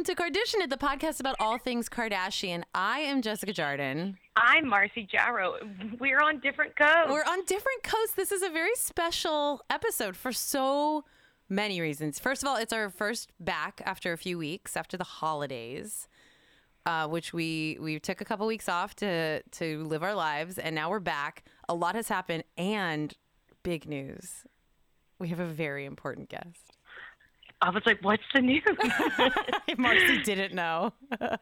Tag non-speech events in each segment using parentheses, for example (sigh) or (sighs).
welcome to Kardashian, at the podcast about all things Kardashian. I am Jessica Jardin. I'm Marcy Jarrow. We're on different coasts. We're on different coasts. This is a very special episode for so many reasons. First of all, it's our first back after a few weeks after the holidays. Uh, which we we took a couple weeks off to to live our lives, and now we're back. A lot has happened, and big news: we have a very important guest. I was like, "What's the news?" (laughs) Marcy didn't know. (laughs) uh,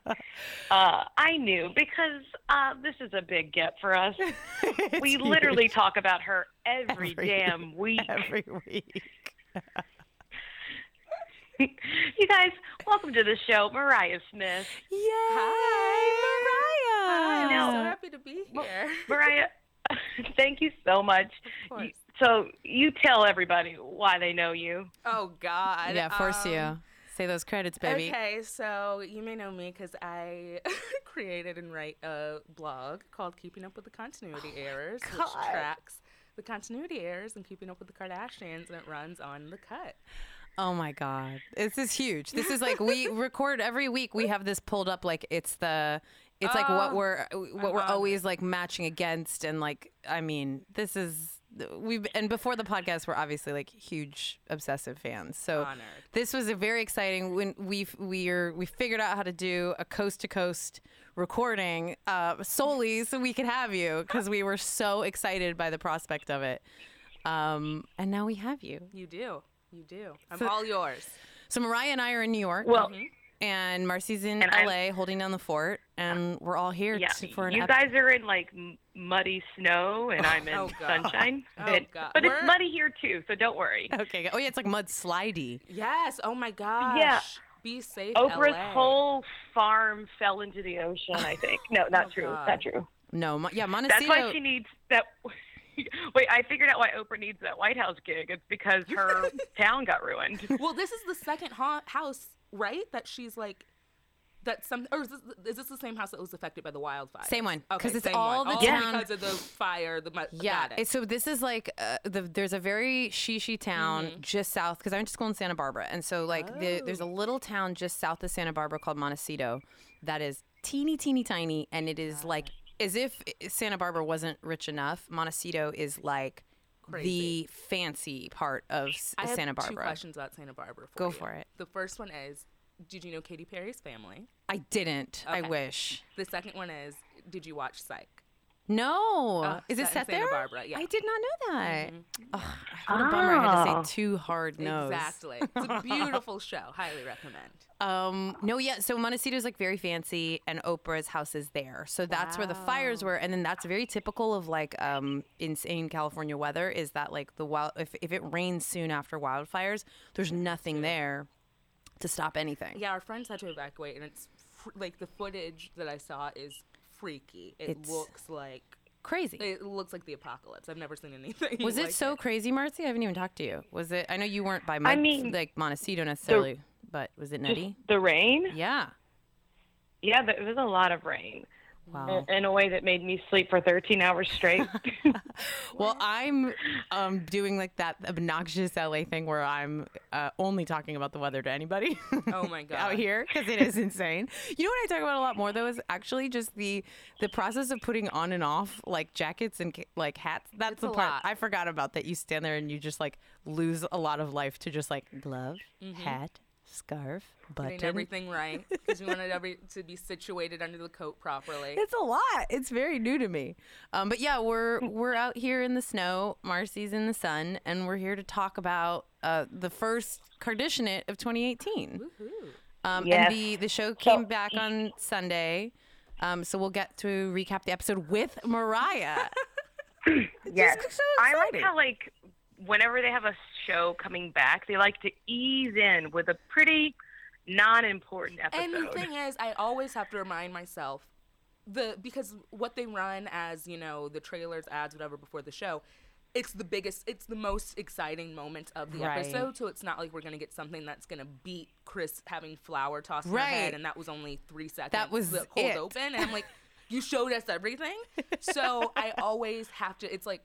I knew because uh, this is a big get for us. (laughs) we It's literally talk about her every, Every- damn week. every week. you guys, welcome to the show, Mariah Smith. Yay! Hi. Mariah. I'm know. so happy to be here. Mariah, thank you so much. Of course. You- So you tell everybody why they know you. Oh God. Yeah, force Um, you. Say those credits, baby. Okay, so you may know me because I (laughs) created and write a blog called "Keeping Up with the Continuity Errors," which tracks the continuity errors and keeping up with the Kardashians, and it runs on the cut. Oh my god. This is huge. This is like we (laughs) record every week we have this pulled up like it's the it's like what Oh, we're what we're always like matching against and like I mean, this is we've and before the podcast we're obviously like huge obsessive fans. So Honored. this was a very exciting when we we're we figured out how to do a coast to coast recording uh solely so we could have you because we were so excited by the prospect of it. Um and now we have you. You do, you do. I'm So- all yours. So Mariah and I are in New York. Well, and Marcy's in And I'm- LA holding down the fort, and we're all here yeah, to, for an you ep- guys are in like muddy snow, and I'm in (laughs) Oh, God. sunshine. Oh, but God. but We're- it's muddy here too, so don't worry. Okay. Oh yeah, it's like mud slidey. Yes. Oh my gosh. Be safe, Oprah's LA. whole farm fell into the ocean. I think. No, not (laughs) Oh, true. God. Not true. No, Mo- yeah, monastery. That's why she needs that. (laughs) Wait, I figured out why Oprah needs that White House gig. It's because her town got ruined. Well, this is the second ha- house, right? That she's like. That some or is this, is this the same house that was affected by the wildfire? Same one, 'cause it's same all one. the All town- because of the fire. The yeah. it. So this is like uh, the, there's a very shishi town Mm-hmm. just south because I went to school in Santa Barbara, and so like the, there's a Oh. little town just south of Santa Barbara called Montecito that is teeny teeny tiny, and it is like as if Santa Barbara wasn't rich enough. Montecito is like Crazy. the fancy part of S- I have Santa two Barbara. questions about Santa Barbara. For Go you. for it. The first one is, did you know Katy Perry's family? I didn't. I wish. The second one is, did you watch Psych? No. Uh, is it set in set Santa there? Barbara, yeah. I did not know that. Ugh, what a bummer. I had Oh. to say two hard no's. Exactly. It's a beautiful (laughs) show. Highly recommend. Um, no, yeah. So Montecito is like very fancy, and Oprah's house is there. So that's where the fires were, and then that's very typical of like um, insane California weather. Is that like the wild? If if it rains soon after wildfires, there's nothing there to stop anything. Yeah, our friends had to evacuate, and it's fr- like the footage that I saw is freaky. It It's- looks like Crazy. it looks like the apocalypse. I've never seen anything. Was it like so crazy, Marcy? I haven't even talked to you. Was it? I know you weren't by I mean, like Montecito necessarily, but was it nutty? The rain? Yeah. Yeah, but it was a lot of rain. Wow. In, in a way that made me sleep for 13 hours straight. (laughs) (laughs) Well, I'm um, doing like that obnoxious LA thing where I'm uh, only talking about the weather to anybody Oh my (laughs) god. out here because it is insane. You know what I talk about a lot more though is actually just the the process of putting on and off like jackets and like hats. That's It's the a part lot. I forgot about that. You stand there and you just like lose a lot of life to just like glove, Mm-hmm. hat, scarf, button. Getting everything right because we wanted every (laughs) to be situated under the coat properly. It's a lot. It's very new to me. Um, but yeah, we're we're out here in the snow. Marcy's in the sun, and we're here to talk about uh, the first Kardashian of 2018. Woohoo. Um, Yes. And the the show came back on Sunday, um, so we'll get to recap the episode with Mariah. (laughs) yes. So I like how, like, whenever they have a show coming back, they like to ease in with a pretty non important episode. And the thing is, I always have to remind myself the because what they run as you know the trailers, ads, whatever before the show. It's the biggest, it's the most exciting moment of the Right. episode. So it's not like we're gonna get something that's gonna beat Kris having flour tossed in her Right. head, and that was only three seconds. That was the cold it. open, and I'm like, you showed us everything. (laughs) So I always have to. It's like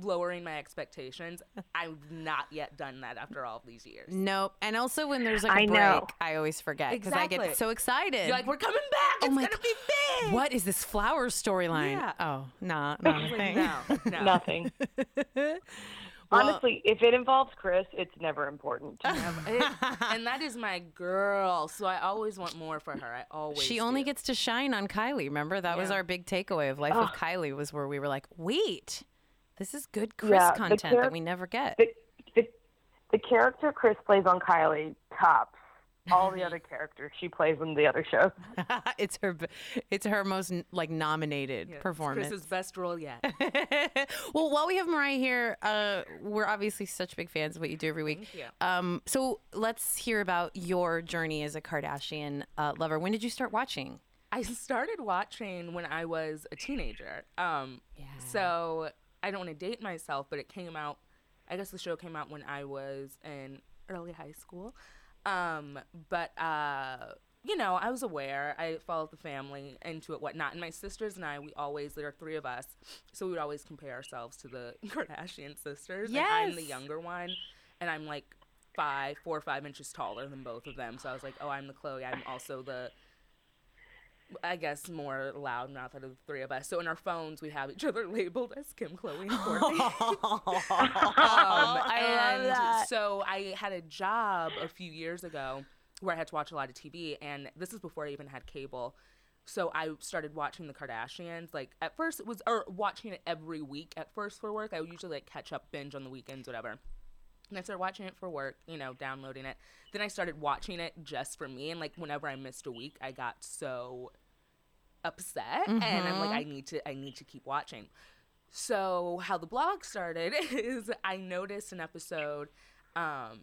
lowering my expectations. I've not yet done that after all of these years. Nope. And also when there's like a I break, know. I always forget because I get so excited. You're like, we're coming back. Oh it's Oh my gonna be big. what is this flower storyline? Yeah. Oh, nah, not Like, no, (laughs) no. Nothing. (laughs) Well- Honestly, if it involves Kris, it's never important. (laughs) It- and that is my girl, so I always want more for her. I always. She only do. gets to shine on Kylie. Remember that was our big takeaway of Life of Kylie was where we were like, wait, this is good Kris Yeah, content char- that we never get. the, the, the character Kris plays on Kylie tops all the other (laughs) characters she plays in the other shows. (laughs) it's her, it's her most like nominated Yeah, it's performance. Kris's best role yet. (laughs) well, while we have Mariah here, uh, we're obviously such big fans of what you do every week. Thank. Um, so let's hear about your journey as a Kardashian uh, lover. When did you start watching? I started watching when I was a teenager. Um, Yeah. So I don't want to date myself, but it came out. I guess the show came out when I was in early high school. Um, but uh, you know, I was aware. I followed the family into it, whatnot. And my sisters and I, we always there are three of us, so we would always compare ourselves to the (laughs) Kardashian sisters. And I'm the younger one, and I'm like five, four or five inches taller than both of them. So I was like, oh, I'm the Khloé. I'm also the I guess more loud mouth out of the three of us. So in our phones, we have each other (laughs) labeled as Kim, Khloé, and Kourtney. (laughs) (laughs) um, I love and that. so I had a job a few years ago where I had to watch a lot of TV, and this is before I even had cable. So I started watching the Kardashians. Like at first, it was or watching it every week. At first for work, I would usually like catch up, binge on the weekends, whatever. And I started watching it for work, you know, downloading it. Then I started watching it just for me, and like whenever I missed a week, I got so upset, and I'm like, I need to, I need to keep watching. So how the blog started (laughs) is I noticed an episode um,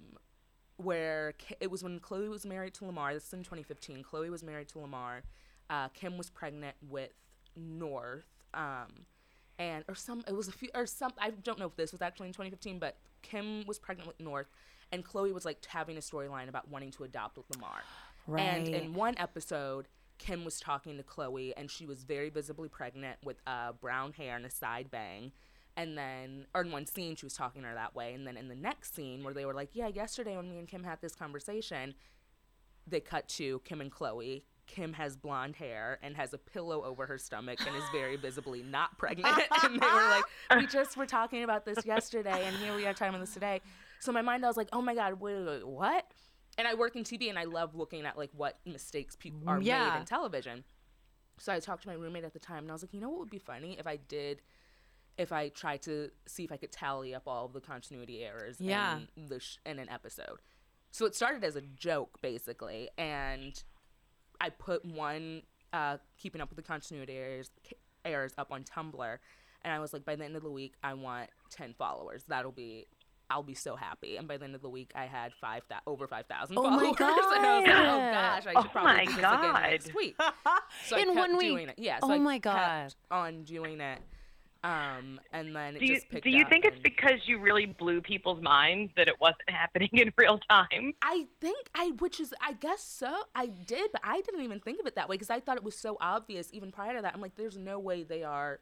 where it was when Khloé was married to Lamar. This is in 2015. Khloé was married to Lamar. Uh, Kim was pregnant with North. Um, and or some it was a few or some I don't know if this was actually in 2015, but Kim was pregnant with North, and Khloé was like having a storyline about wanting to adopt with Lamar. And in one episode, Kim was talking to Khloé, and she was very visibly pregnant with uh, brown hair and a side bang. And then, or in one scene, she was talking to her that way. And then in the next scene, where they were like, "Yeah, yesterday when me and Kim had this conversation," they cut to Kim and Khloé. Kim has blonde hair and has a pillow over her stomach and is very (laughs) visibly not pregnant. (laughs) and they were like, "We just were talking about this yesterday, and here we are talking about this today." So in my mind, I was like, "Oh my god, wait, wait, wait, what?" And I work in TV, and I love looking at like what mistakes people are Yeah. made in television. So I talked to my roommate at the time, and I was like, "You know what would be funny if I did." If I tried to see if I could tally up all the continuity errors Yeah. in the sh- in an episode, so it started as a joke basically, and I put one uh, keeping up with the continuity errors, errors up on Tumblr, and I was like, by the end of the week, I want ten followers. That'll be, I'll be so happy. And by the end of the week, I had five thou- over five thousand Oh my followers. (laughs) and I was like, oh God. gosh, I Oh should probably my do this again God. next week. So In one week? doing it. Yeah. So Oh I my God. on doing it. Um, and then it Do you, just picked do you think it's and- because you really blew people's minds that it wasn't (laughs) happening in real time? I think I, which is, I guess so. I did, but I didn't even think of it that way because I thought it was so obvious even prior to that. I'm like, there's no way they are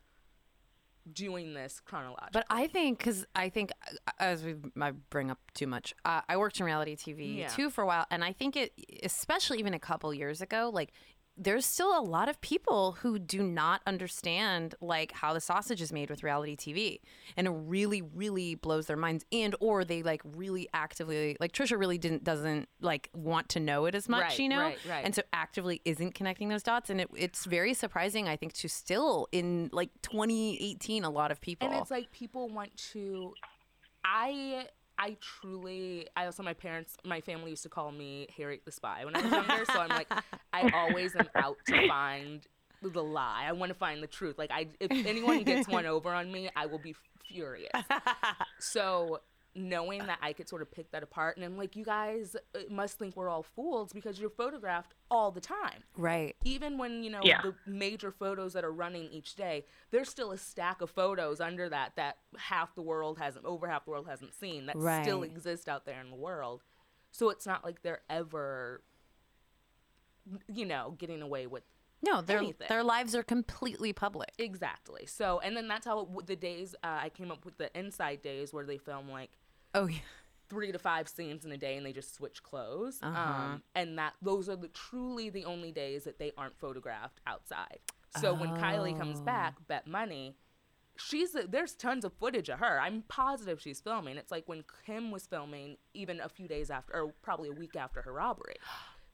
doing this chronologically. But I think because I think uh, as we I bring up too much, uh, I worked in reality TV Yeah. too for a while, and I think it, especially even a couple years ago, like there's still a lot of people who do not understand like how the sausage is made with reality TV, and it really, really blows their minds, and or they like really actively like Trisha really didn't doesn't like want to know it as much, Right, you know, right, right. and so actively isn't connecting those dots, and it, it's very surprising, I think, to still in like 2018, a lot of people. and it's like people want to i i truly i also my parents my family used to call me harriet the spy when i was younger so i'm like i always am out to find the lie. I want to find the truth. Like i if anyone gets one over on me i will be furious. (laughs) So knowing that i could sort of pick that apart and i'm like you guys uh, must think we're all fools because you're photographed all the time right. even when you know Yeah. the major photos that are running each day there's still a stack of photos under that that half the world hasn't over half the world hasn't seen that still Right. exist out there in the world so it's not like they're ever you know getting away with No, their anything. their lives are completely public. Exactly. So, and then that's how it, the days uh, I came up with the inside days where they film like Oh yeah. three to five scenes in a day and they just switch clothes. Uh-huh. Um, and that those are the, truly the only days that they aren't photographed outside. So when Kylie comes Oh. back, bet money, she's there's tons of footage of her. I'm positive she's filming. It's like when Kim was filming, even a few days after, or probably a week after her robbery.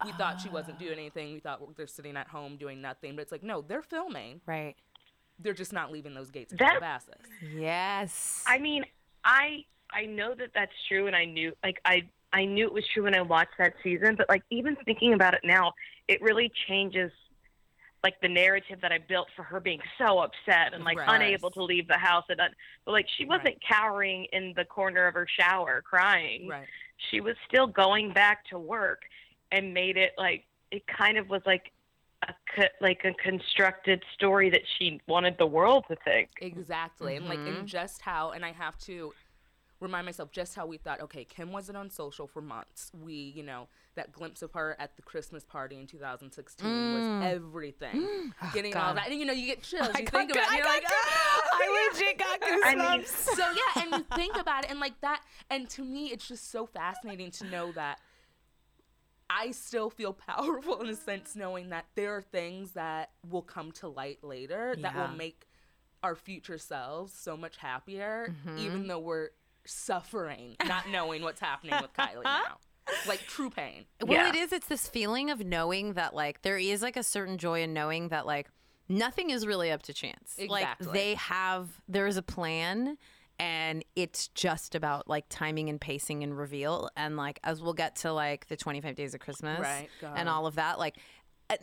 We thought she wasn't doing (gasps) anything. We thought they're sitting at home doing nothing. But it's like, no, they're filming. Right. They're just not leaving those gates of That- Calabasas. Yes. I mean, I I know that that's true, and I knew like I I knew it was true when I watched that season. But like even thinking about it now, it really changes like the narrative that I built for her being so upset and like Right. unable to leave the house. And un- but like she wasn't Right. cowering in the corner of her shower crying. Right. She was still going back to work, and made it like it kind of was like. A, co- like a constructed story that she wanted the world to think. Exactly. And like and mm-hmm. just how and I have to remind myself just how we thought, okay, Kim wasn't on social for months. We, you know, that glimpse of her at the Christmas party in 2016 Mm. was everything. (gasps) Getting all that. And you know, you get chills. I you think about it. You're I like, "Ah!" I legit got (laughs) goosebumps. (laughs) so yeah, and you (laughs) think about it and like that and to me it's just so fascinating to know that I still feel powerful in a sense knowing that there are things that will come to light later that will make our future selves so much happier Mm-hmm. even though we're suffering (laughs) not knowing what's happening with Kylie now. Like true pain. Well, Yeah. it is. It's this feeling of knowing that, like, there is like a certain joy in knowing that, like, nothing is really up to chance. Like, Exactly. they have, there is a plan, and it's just about like timing and pacing and reveal. And like, as we'll get to like the 25 days of Christmas Right, and all of that, like,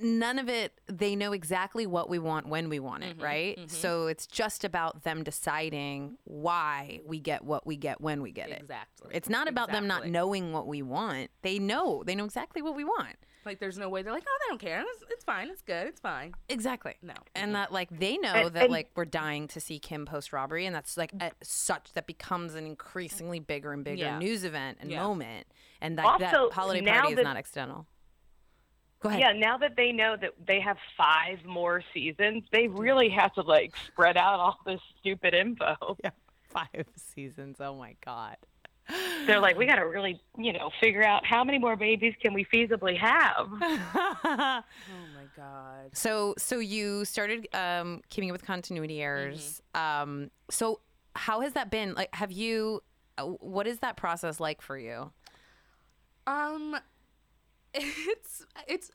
none of it, they know exactly what we want when we want Mm-hmm, it, right? So it's just about them deciding why we get what we get when we get it. Exactly. It's not about them not knowing what we want. They know. They know exactly what we want. Like there's no way they're like, oh, they don't care. It's, it's fine. It's good. It's fine. Exactly. No. And that like they know And- that and- like we're dying to see Kim post robbery and that's like a, such that becomes an increasingly bigger and bigger Yeah. news event and Yeah. moment. And that, that holiday party is not accidental. Go ahead. Yeah, now that they know that they have five more seasons, they really have to like spread out all this stupid info. (laughs) Yeah. Five seasons. Oh my God. They're like, we got to really, you know, figure out how many more babies can we feasibly have. (laughs) Oh my god. So so you started um keeping up with continuity errors. Um so how has that been? Like have you uh, what is that process like for you? Um, (laughs) it's it's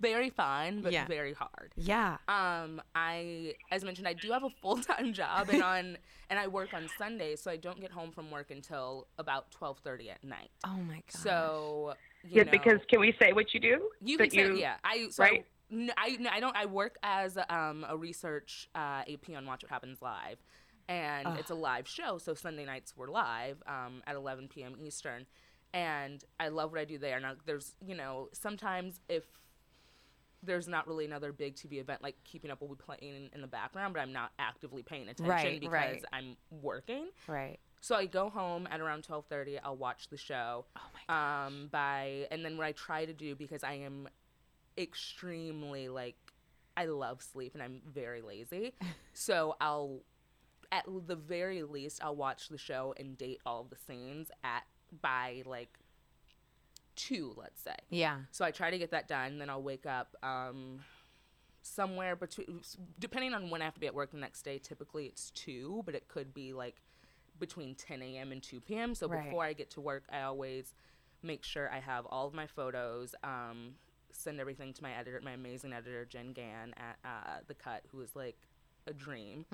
very fun, but Yeah. very hard. Yeah. Um, I, as mentioned, I do have a full time (laughs) job, and on and I work on Sundays, so I don't get home from work until about twelve thirty at night. Oh my god. So you Yeah, know, because can we say what you do? you That can say yeah. I so right? I, n- I, n- I don't I work as um, a research uh, AP on Watch What Happens Live, and it's a live show. So Sunday nights we're live um, at 11 p.m. Eastern, and I love what I do there. Now there's you know sometimes if there's not really another big TV event like Keeping Up will be playing in the background, but I'm not actively paying attention Right, because right. I'm working. Right. So I go home at around 12:30. I'll watch the show. Oh my Um, by and then what I try to do because I am extremely like I love sleep and I'm very lazy. (laughs) so I'll at the very least I'll watch the show and date all of the scenes at by like two, let's say. Yeah. So I try to get that done. Then I'll wake up um, somewhere between, depending on when I have to be at work the next day. Typically it's two, but it could be like between 10 a.m. and 2 p.m. So Right. before I get to work, I always make sure I have all of my photos. Um, send everything to my editor, my amazing editor Jen Gann at uh, the Cut, who is like a dream.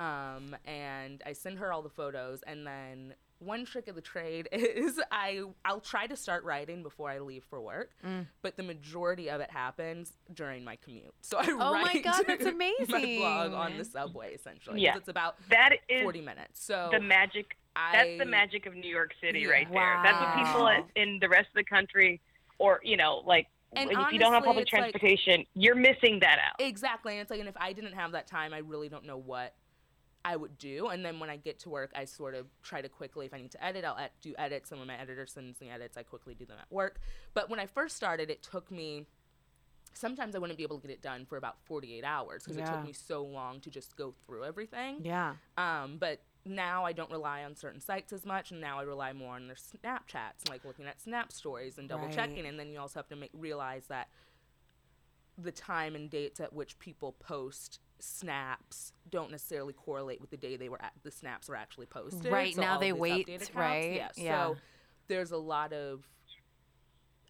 Um, and I send her all the photos, and then one trick of the trade (laughs) is I I'll try to start writing before I leave for work, mm. but the majority of it happens during my commute. So I Oh my write God, that's amazing. (laughs) my blog on the subway essentially. Yeah. it's about That is forty minutes. So the magic. That's the magic of New York City Yeah. right there. That's what people in in the rest of the country, or you know, like And if you don't have public it's like- transportation, you're missing that out. Exactly. And it's like, and if I didn't have that time, I really don't know what I would do. And then when I get to work, I sort of try to quickly, if I need to edit, I'll ed- do edits. And when my editor sends me edits, I quickly do them at work. But when I first started, it took me sometimes I wouldn't be able to get it done for about 48 hours because it took me so long to just go through everything. Yeah. Um, but now I don't rely on certain sites as much, and now I rely more on their Snapchats, like looking at Snap stories and double Right. checking. And then you also have to make realize that the time and dates at which people post snaps don't necessarily correlate with the day they were at the snaps were actually posted. Right, So now they wait, accounts- right? Yeah. Yeah. So there's a lot of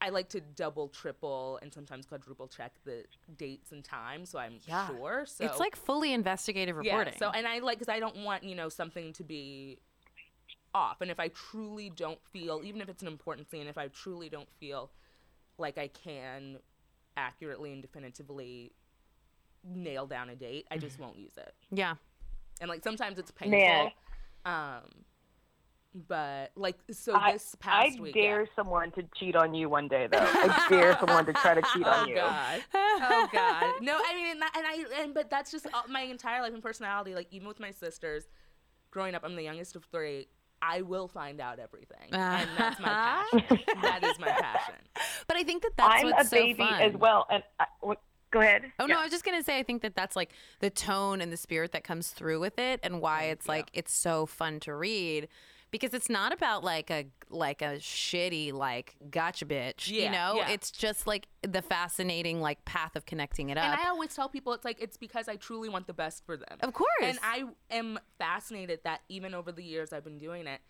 I like to double, triple, and sometimes quadruple check the dates and times, so I'm Yeah. sure. So it's like fully investigative reporting. yeah, so and I like because I don't want you know something to be off, and if I truly don't feel, even if it's an important scene, if I truly don't feel like I can accurately and definitively nail down a date, I Mm-hmm. just won't use it. yeah. And like sometimes it's painful. Man. Um, but like so I, this I past week, yeah. dare someone to cheat on you one day, though. I dare someone to try to cheat (laughs) Oh on you. God! Oh God! No, I mean, and, that, and I, and but that's just all, my entire life and personality. Like even with my sisters, growing up, I'm the youngest of three. I will find out everything, and that's my (laughs) passion. that is my passion. But I think that that's I'm what's a so baby fun. as well, and I, what, go ahead. Oh no, I was just gonna say I think that that's like the tone and the spirit that comes through with it, and why mm, it's yeah. like it's so fun to read because it's not about like a like a shitty like gotcha bitch, you know. yeah. It's just like the fascinating like path of connecting it up. And. I always tell people it's like it's because I truly want the best for them. of course, And I am fascinated that even over the years I've been doing it,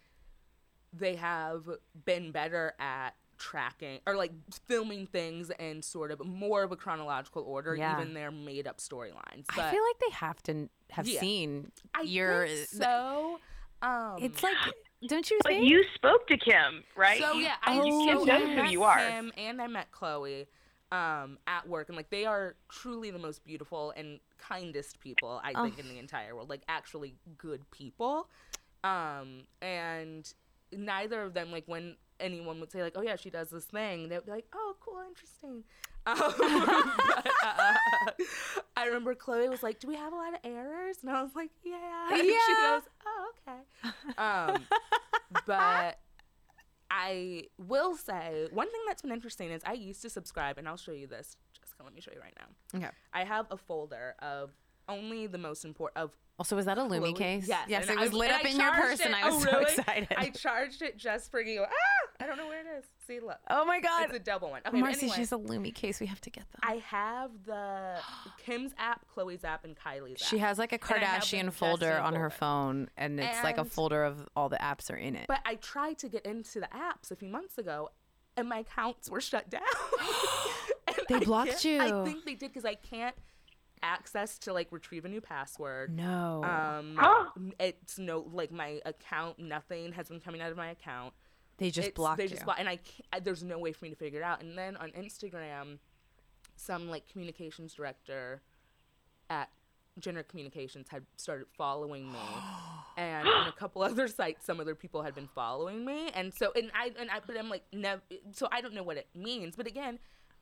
they have been better at tracking or like filming things in sort of more of a chronological order, Yeah. even their made up storylines. I feel like they have to have Yeah. seen I your. think so. Um, It's like, don't you But think? you spoke to Kim, right? So yeah, I, Oh, so Kim I knows who met you are. Kim and I met Khloé um, at work, and like they are truly the most beautiful and kindest people I Oh. think in the entire world. Like actually good people. Um, and neither of them like when anyone would say like, "Oh yeah, she does this thing," they'd be like, "Oh, cool, interesting." Um, (laughs) but, uh, I remember Khloé was like, "Do we have a lot of errors?" And I was like, "Yeah." And she Yeah. goes, "Oh, okay." Um, but I will say one thing that's been interesting is I used to subscribe, and I'll show you this. Jessica, let me show you right now. Okay. I have a folder of only the most important of Also, was that a LuMee Khloé- case? Yes, Yes, and it was I- lit up I in your purse, and I was oh, so excited. I charged it just for you. Ah, (laughs) I don't know where it is. See, look, oh my god, it's a double one. Okay, but Marcy, anyway, she's a LuMee case. We have to get them. I have the (gasps) Kim's app, Khloé's app, and Kylie's app. She has like a And I have Kardashian folder just on her phone, and it's like a folder of all the apps are in it. But I tried to get into the apps a few months ago, and my accounts were shut down. (gasps) They I blocked you. I think they did because I can't access to like retrieve a new password. no. Um, Huh? it's no like my account. Nothing has been coming out of my account. They just It's- blocked they you. just block, and I I- there's no way for me to figure it out. And then on Instagram, some like communications director at Jenner Communications had started following me, (gasps) and on a couple other sites, some other people had been following me, and so and I and I, but I'm like never. So I don't know what it means, but again,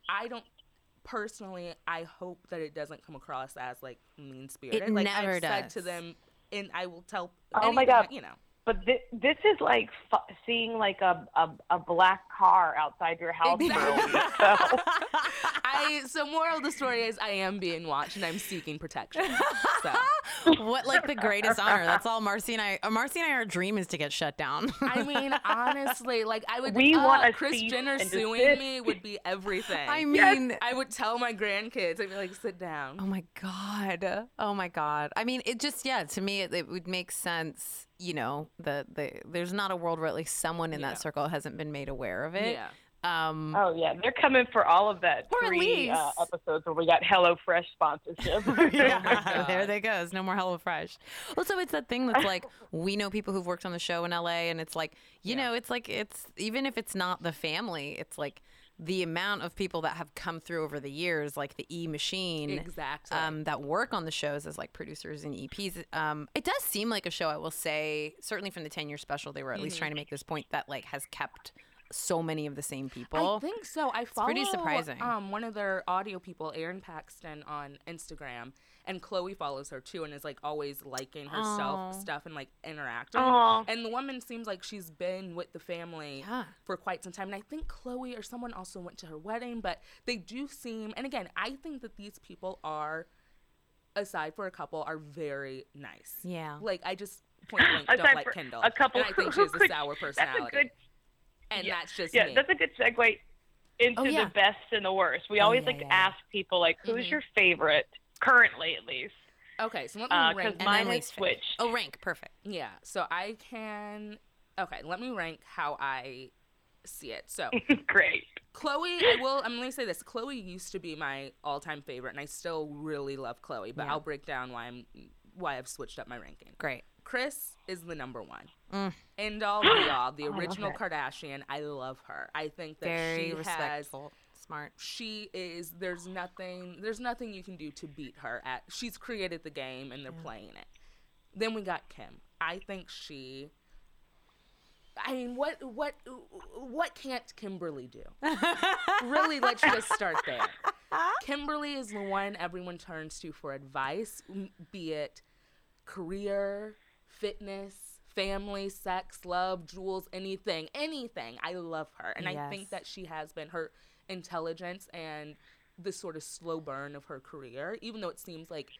I don't. Personally, I hope that it doesn't come across as like mean spirited. like never I've said to them, and I will tell. Oh my God. You know. But thi- this is like fu- seeing like a, a a black car outside your house for a week. So (laughs) I so moral of the story is I am being watched and I'm seeking protection. So (laughs) what like the greatest honor? That's all Marcy and I. uh, Marcy and I, our dream is to get shut down. I mean, (laughs) honestly, like I would. We uh, want a Kris Jenner suing desist. me would be everything. I Yes. mean, I would tell my grandkids. I'd be like, sit down. Oh my god. Oh my god. I mean, it just yeah, to me it, it would make sense, you know, the the there's not a world where at least someone in Yeah. that circle hasn't been made aware of it. Yeah. Um oh yeah, they're coming for all of that Or at three uh, episodes where we got HelloFresh sponsorship. (laughs) yeah, (laughs) there God. they goes. No more HelloFresh. Well, so it's that thing that's like we know people who've worked on the show in LA, and it's like you Yeah. know, it's like it's even if it's not the family, it's like the amount of people that have come through over the years, like the E Machine, Exactly. um, that work on the shows as like producers and EPs. Um, it does seem like a show. I will say, certainly from the ten year special, they were at least trying to make this point that like has kept so many of the same people. I think so. I follow pretty surprising. Um, one of their audio people, Aaron Paxton, on Instagram, and Khloé follows her too, and is like always liking herself Aw. self stuff and like interacting. Aw. And the woman seems like she's been with the family Yeah. for quite some time. And I think Khloé or someone also went to her wedding, but they do seem. And again, I think that these people are, aside for a couple, are very nice. Yeah. Like I just point blank don't like Kendall. a couple and I think she who has a sour That's personality. a good and yeah. that's just yeah, me. that's a good segue into Oh, yeah. the best and the worst. We Oh, always yeah, like to ask people like, who's Mhm. your favorite currently, at least? Okay, so let me Because rank. Mine has favorite. switched. Oh, rank. Perfect. Yeah, so I can. Okay, let me rank how I see it. So (laughs) Great. Khloé, I will. I'm gonna say this. Khloé used to be my all-time favorite, and I still really love Khloé. But Yeah. I'll break down why I'm why I've switched up my ranking. Great. Kris is the number one. Mm. End all be (gasps) all. The original it. Kardashian. I love her. I think that Very she has respectful. Smart. she is there's nothing there's nothing you can do to beat her at she's created the game and they're playing it. Then we got kim. I think she i mean what what what can't kimberly do? (laughs) Really let's just start there. Kimberly is the one everyone turns to for advice be it career fitness family sex love jewels anything anything. I love her and i think that she has been her intelligence and the sort of slow burn of her career even though it seems like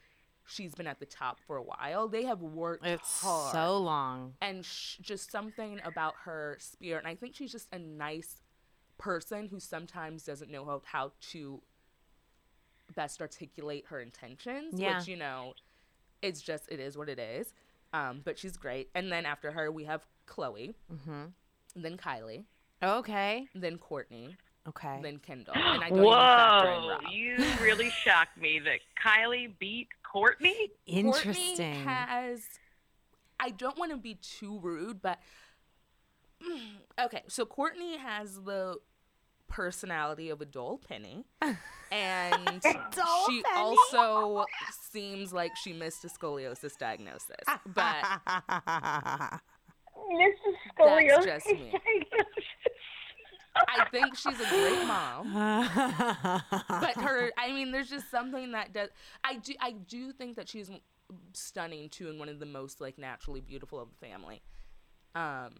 she's been at the top for a while they have worked It's hard so long. and sh- just something about her spirit and i think she's just a nice person who sometimes doesn't know how, how to best articulate her intentions Yeah. which you know it's just it is what it is um, but she's great and then after her we have khloé Mm-hmm. then kylie Okay. then kourtney Okay. then kendall and i don't even Whoa, you (laughs) really shocked me that Kylie beat Kourtney. Interesting. Kourtney has. I don't want to be too rude, but mm, okay. So Kourtney has the personality of a dull penny, (laughs) and Dull she penny? also seems like she missed a scoliosis diagnosis. But Mrs. (laughs) That's just me. I think she's a great mom. but (laughs) her i mean there's just something that does i do i do think that she's stunning too and one of the most like naturally beautiful of the family um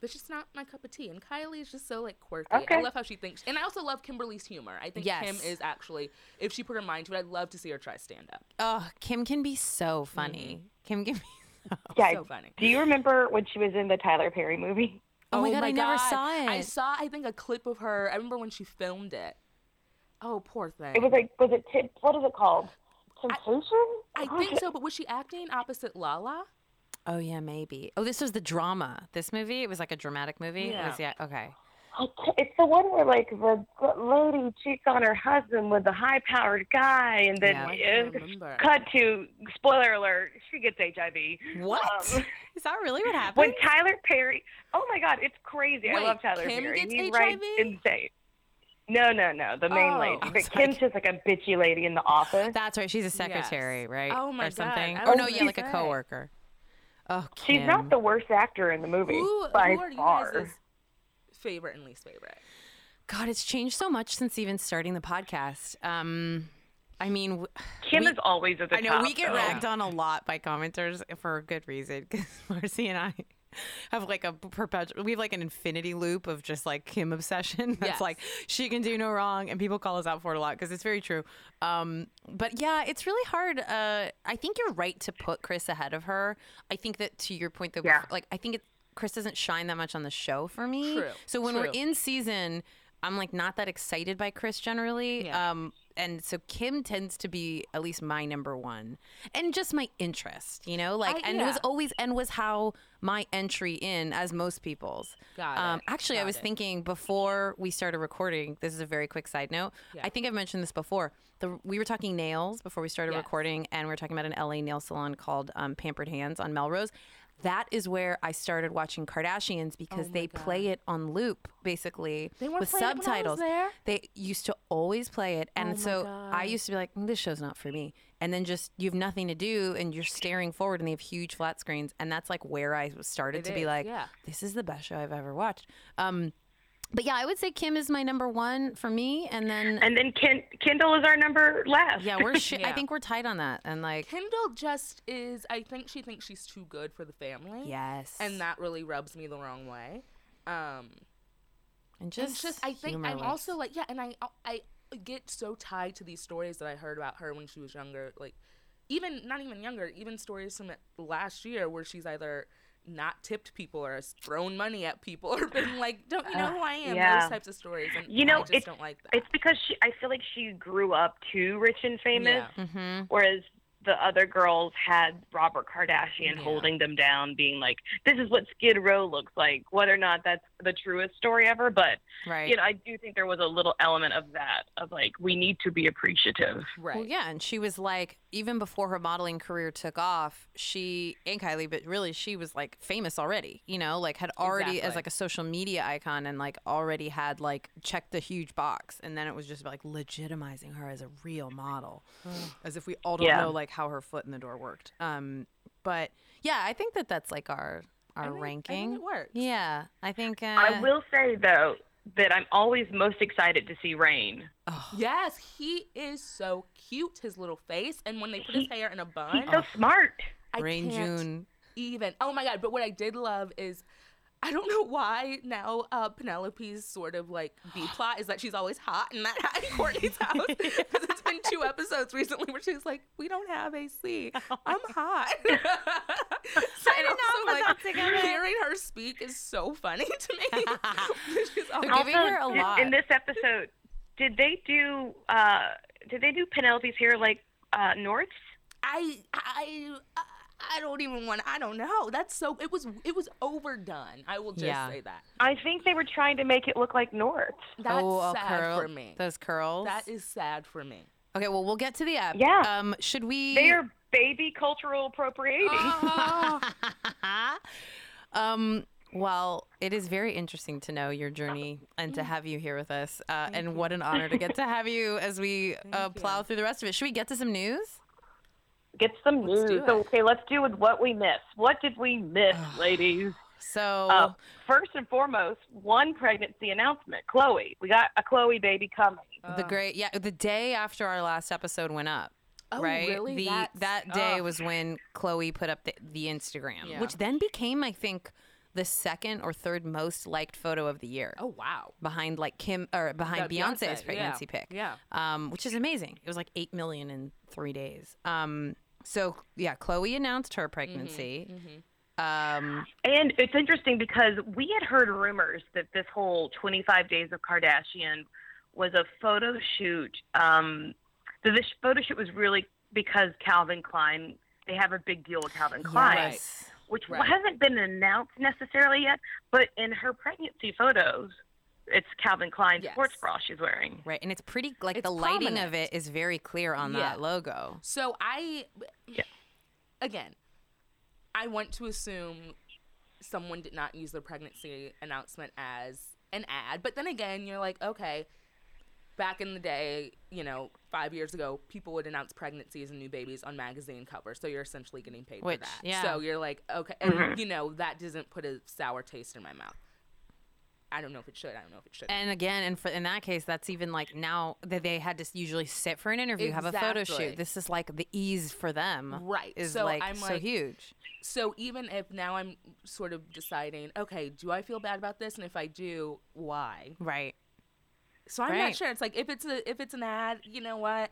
but she's not my cup of tea and kylie is just so like quirky i love how she thinks and i also love kimberly's humor i think Yes. kim is actually if she put her mind to it i'd love to see her try stand up oh, Kim can be so funny. Kim can be. (laughs) So... Yeah. so funny Do you remember when she was in the Tyler Perry movie? Oh my oh God, I never God. saw it. i saw i think a clip of her i remember when she filmed it oh poor thing It was like, was it? T- what is it called? Temptation. I oh, think so, but was she acting opposite Lala? Oh yeah, maybe. Oh, this was the drama. This movie. It was like a dramatic movie. It Yeah. was, yeah. Okay. It's the one where like the the lady cheats on her husband with the high-powered guy, and then Yeah. I it- can't remember. cut to spoiler alert: she gets HIV. What? Um, (laughs) Is that really what (laughs) happened? when Tyler Perry, oh my God, it's crazy. I love Tyler Kim Perry. gets He's HIV? right insane. No, no, no, the main Oh. lady. But was Kim's like- just like a bitchy lady in the office. That's right. She's a secretary, right? Oh my or God, something. I Or was no, gonna yeah, like a say. coworker. Oh, Kim. She's not the worst actor in the movie Who, by who are you far. Guys' favorite and least favorite? God, it's changed so much since even starting the podcast. Um, I mean, Kim we- is always at the I know top. we get though. ragged on a lot by commenters for a good reason because (laughs) Marcy and I have like a perpetual, we have like an infinity loop of just like Kim obsession. (laughs) That's Yes. like she can do no wrong, and people call us out for it a lot because it's very true. Um, but yeah, it's really hard. Uh, I think you're right to put Kris ahead of her. I think that to your point, that Yeah. like I think it, Kris doesn't shine that much on the show for me. True, So when we're in season, I'm like not that excited by Kris generally. Yeah. Um, and so Kim tends to be at least my number one, and just my interest, you know, like, I- and it was always and was how my entry in as most people's. Got um, it, Actually, I was it. thinking before we started recording. This is a very quick side note. Yeah. I think I've mentioned this before. The, we were talking nails before we started Yes. recording, and we were talking about an LA nail salon called um, Pampered Hands on Melrose. That is where I started watching Kardashians because Oh they play it on loop basically They with playing it when I was subtitles. They used to always play it, and Oh so I used to be like, "Mm, "This show's not for me." And then just you have nothing to do, and you're staring forward, and they have huge flat screens, and that's like where I started It to be like, yeah. "This is the best show I've ever watched." Um, but yeah, I would say Kim is my number one for me, and then And then Ken, Kendall is our number last. yeah, we're (laughs) sh- I think we're tight on that, and like Kendall just is. I think she thinks she's too good for the family. yes, And that really rubs me the wrong way. Um, and and just it's just I think I'm also like yeah, and I I get so tied to these stories that I heard about her when she was younger, like even not even younger, even stories from last year where she's either not tipped people or has thrown money at people (laughs) or been like, don't you know who I am? yeah. Those types of stories, and You know, I just it's- don't like that. It's because she. I feel like she grew up too rich and famous, Yeah. Mhm. whereas the other girls had Robert Kardashian Yeah. holding them down, being like, "This is what Skid Row looks like." Whether or not that's the truest story ever, but right. you know, I do think there was a little element of that, of like, we need to be appreciative. right. Well, yeah, and she was like, even before her modeling career took off, she and Kylie, but really she was like famous already. You know, like had already as like a social media icon and like already had like checked the huge box, and then it was just like legitimizing her as a real model, (sighs) as if we all don't Yeah. know like how her foot in the door worked. Um, but yeah, I think that that's like our our I think- I think ranking. it works. Yeah, I think. Uh, I will say though that I'm always most excited to see Reign. Yes, he is so cute. His little face, and when they put his hair in a bun, He's so smart. I Reign can't June. even. Oh my god! But what I did love is, I don't know why now uh, Penelope's sort of like B (gasps) plot is that she's always hot in that in Kourtney's (laughs) house because it's been two episodes recently where she's like, "We don't have AC. (laughs) I'm hot." (laughs) so, and also, put like, hearing her speak is so funny to me. she's They're giving her a lot. in this episode. Did they do? uh Did they do Penelope's hair like uh North's? I I I don't even want. I don't know. That's so. It was it was overdone. I will just Yeah. say that. I think they were trying to make it look like North. That's oh, sad curl, for me. Those curls. That is sad for me. Okay, well, we'll get to the app. Yeah. Um, should we? They are baby cultural appropriating. Oh. (laughs) um. Well, it is very interesting to know your journey and to have you here with us. Uh, and what an honor to get to have you as we (laughs) uh, plow through the rest of it. Should we get to some news? Get some Let's news. Okay, let's do with what we missed. What did we miss, ladies? So, Uh, first and foremost, one pregnancy announcement. Khloé, we got a Khloé baby coming. the great, yeah, the day after our last episode went up. Oh, right, really? the That's- that day ugh. was when Khloé put up the, the Instagram, Yeah. which then became, I think, the second or third most liked photo of the year. Oh wow. behind like Kim or behind That Beyonce's Beyonce, pregnancy yeah, pic. yeah. Um, which is amazing. It was like eight million in three days. Um, so yeah, Khloé announced her pregnancy. Um, And it's interesting because we had heard rumors that this whole 25 Days of Kardashian was a photo shoot. Um, that this photo shoot was really because Calvin Klein, they have a big deal with Calvin Klein, yes. Which Right. hasn't been announced necessarily yet. But in her pregnancy photos, it's Calvin Klein Yes. sports bra she's wearing. Right, and it's pretty like It's the lighting of it is very clear on Yeah. that logo. So I, Yeah. again, I want to assume someone did not use the pregnancy announcement as an ad, but then again, you're like, okay. Back in the day, you know, five years ago, people would announce pregnancies and new babies on magazine covers, so you're essentially getting paid Which, for that. yeah. So you're like, okay, and mm-hmm. you know that doesn't put a sour taste in my mouth. I don't know if it should. I don't know if it should. And again, and for in that case, that's even like now that they had to usually sit for an interview, have a photo shoot. This is like the ease for them, Right. Is So like I'm so like- huge. So even if now I'm sort of deciding, okay, do I feel bad about this? And if I do, why? Right. So I'm Right. not sure. It's like if it's a if it's an ad, you know what?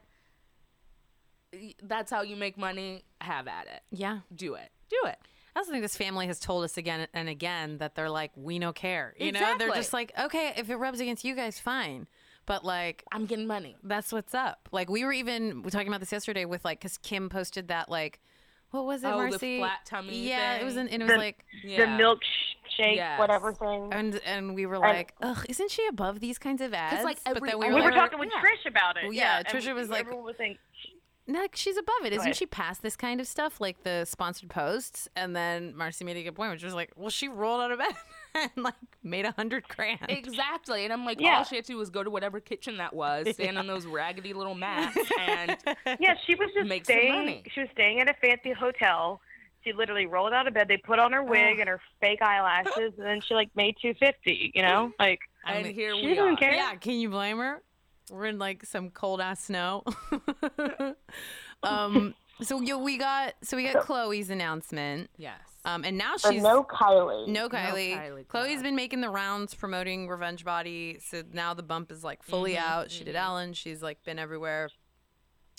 That's how you make money. Have at it. Yeah. Do it. Do it. I also think this family has told us again and again that they're like, we no care. You know, they're just like, okay, if it rubs against you guys, fine. But like, I'm getting money. that's what's up. Like, we were even talking about this yesterday with like, because Kim posted that, like, what was it, Oh, the Marcy? flat tummy Yeah, it was, an, and it was The- like, Yeah. The milkshake, Yes. whatever thing. and and we were like, ugh, isn't she above these kinds of ads? like, but then we and were we were like, talking with yeah. Trish about it. Well, yeah, and Trisha we- was like- everyone was saying, no, like, she's above it. Isn't she past this kind of stuff, like the sponsored posts? And then Marcy made a good point, which was like, well, she rolled out of bed (laughs) (laughs) and like made a hundred grand. Exactly. And I'm like, Yeah. all she had to do was go to whatever kitchen that (laughs) was, stand on those raggedy little mats, (laughs) and Yeah, she was just Make some staying. money. She was staying at a fancy hotel. She literally rolled out of bed. They put on her wig and her fake eyelashes, and then she like made two fifty. You know, (gasps) like I and mean, here she we doesn't are. care. Yeah, can you blame her? We're in like some cold ass snow. um, so we got so we got Khloé's announcement. Yes. Um, and now But she's no Kylie. no Kylie. Kylie Khloé's Club. been making the rounds promoting Revenge Body. So now the bump is like fully Mhm, out. She did Ellen. She's like been everywhere.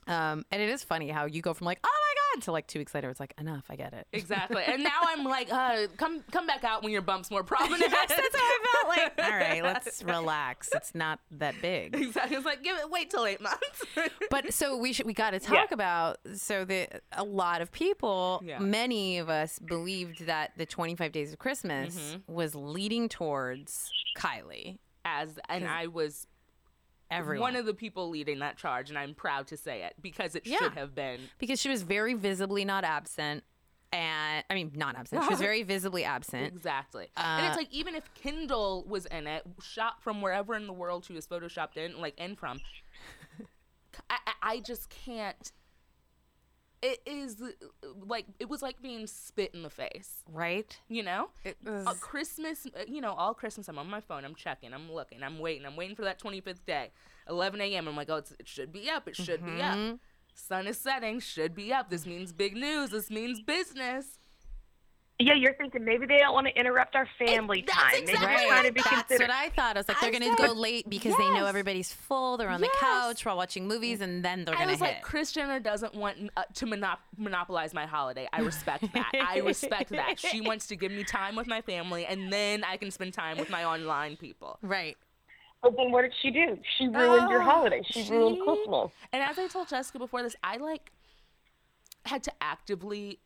Um, and it is funny how you go from like, oh to like two weeks later, it's like enough. I get it. Exactly. And now I'm like, uh, come come back out when your bump's more prominent. (laughs) yes, that's how I felt. Like, (laughs) all right, let's relax. It's not that big. Exactly. It's like give it wait till eight months. (laughs) But so we should we got to talk about so the a lot of people, Yeah. many of us believed that the 25 days of Christmas Mm-hmm. was leading towards Kylie. As and I was Everyone. one of the people leading that charge, and I'm proud to say it because it Yeah. should have been. because she was very visibly not absent and I mean not absent. She was very (laughs) visibly absent. Exactly. and Uh, it's like even if Kendall was in it, shot from wherever in the world she was photoshopped in, like in from, (laughs) I, I- I just can't. It is like it was like being spit in the face, Right? you know. It was Uh, Christmas, uh, you know, all Christmas, I'm on my phone, I'm checking, I'm looking, I'm waiting, I'm waiting for that 25th day, 11 a.m. I'm like, oh, it's, it should be up, it should be Mm-hmm. up. Sun is setting, should be up. This means big news. This means business. Yeah, you're thinking maybe they don't want to interrupt our family that's time. Maybe exactly they're trying to be thought. That's considerate. what I thought. I was like, they're gonna go late because they know everybody's full. They're on the Yes. couch while watching movies, and then they're gonna was hit. like, Kris Jenner doesn't want uh, to monop- monopolize my holiday. I respect that. I respect that. (laughs) She wants to give me time with my family, and then I can spend time with my online people. right. But then what did she do? She ruined your Oh, holiday. She, ruined she- Christmas. And as I told Jessica before this, I like had to actively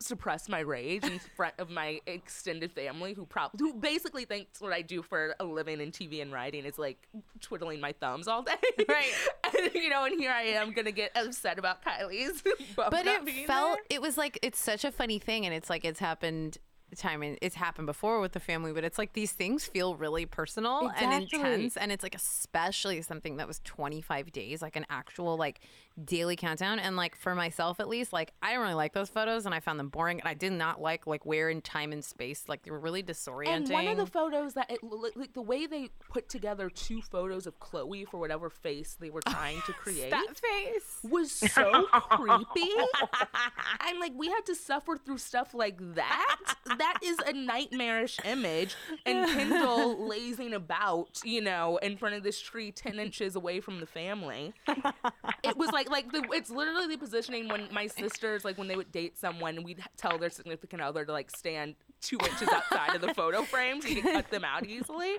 suppress my rage in front of my extended family who prob- who basically thinks what I do for a living in TV and writing is like twiddling my thumbs all day. Right. and, (laughs) you know, and here I am gonna get upset about Kylie's (laughs) but it felt there. it was like it's such a funny thing and it's like it's happened time and it's happened before with the family but it's like these things feel really personal and intense and it's like especially something that was 25 days like an actual like daily countdown and like for myself at least like i don't really like those photos and i found them boring and i did not like like where in time and space like they were really disorienting And one of the photos that it, like the way they put together two photos of Khloé for whatever face they were trying to (laughs) create that face was so creepy. I'm like, we had to suffer through stuff like that. That is a nightmarish image. And Kendall (laughs) lazing about, you know, in front of this tree 10 inches away from the family. It was like, like the, it's literally the positioning when my sisters, like when they would date someone, we'd tell their significant other to like stand two inches outside of the photo frame so you could cut them out easily.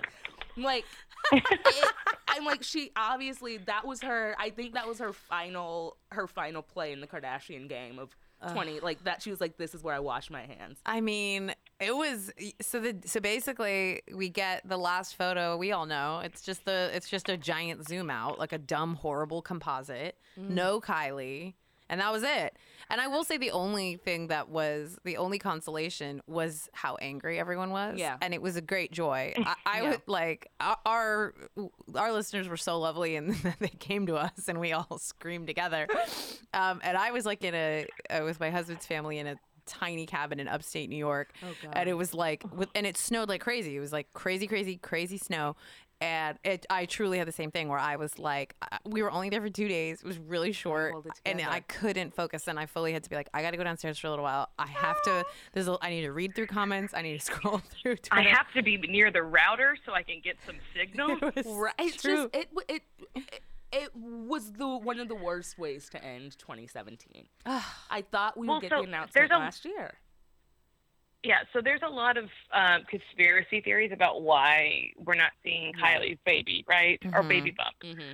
I'm Like, it, I'm like, she obviously that was her. I think that was her final, her final play in the Kardashian game of twenty. Like that, she was like, "This is where I wash my hands." I mean, it was so the so basically we get the last photo. We all know it's just the it's just a giant zoom out, like a dumb, horrible composite. Mm. No Kylie, and that was it. And I will say the only thing that was the only consolation was how angry everyone was. Yeah. and it was a great joy. (laughs) I, I Yeah. would like our- our listeners were so lovely, and (laughs) they came to us, and we all screamed together. Um, and I was like in a uh, with my husband's family in a tiny cabin in upstate New York. Oh. And it was like, with, and it snowed like crazy. It was like crazy, crazy, crazy snow. And it, I truly had the same thing where I was like, uh, we were only there for two days. It was really short, and. I couldn't focus. And I fully had to be like, I got to go downstairs for a little while. I have to. (gasps) There's, a, I need to read through comments. I need to (laughs) scroll through. I have to be near the router so I can get some signal. (laughs) It Right? It's true. just it, it it it was the one of the worst ways to end 2017. (sighs) I thought we Well, would get so the announcement there's a- last year. Yeah, so there's a lot of um, conspiracy theories about why we're not seeing Kylie's baby, right? Or Mhm. baby bump. hmm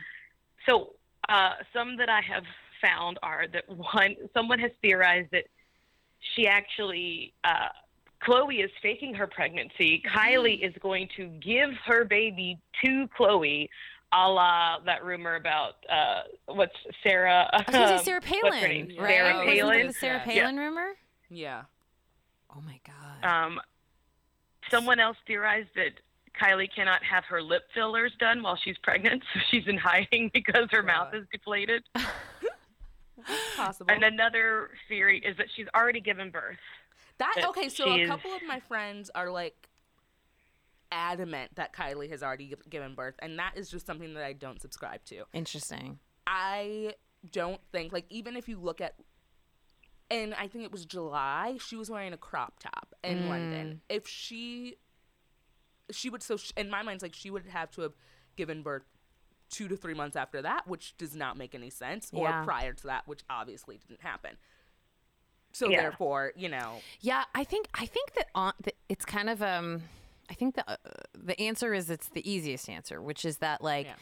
So uh, some that I have found are that one, someone has theorized that she actually, uh, Khloé is faking her pregnancy. Kylie is going to give her baby to Khloé a la that rumor about uh, what's Sarah? I was gonna say um, (laughs) Sarah what's her Palin, name? right? Sarah Wasn't Palin. the Sarah Yeah. Palin rumor? Yeah. Oh my god. Um, someone else theorized that Kylie cannot have her lip fillers done while she's pregnant, (laughs) so she's in hiding because her mouth is deflated. (laughs) Possible. And another theory is that she's already given birth. That that okay, so a couple of my friends are like adamant that Kylie has already given birth, and that is just something that I don't subscribe to. Interesting. I don't think like even if you look at and I think it was July, she was wearing a crop top in Mm. London. If she she would so sh in my mind it's like she would have to have given birth 2 to 3 months after that, which does not make any sense or Yeah. prior to that, which obviously didn't happen. So Yeah. therefore, you know, Yeah, I think I think that on that it's kind of um I think the uh, the answer is it's the easiest answer, which is that like Yeah.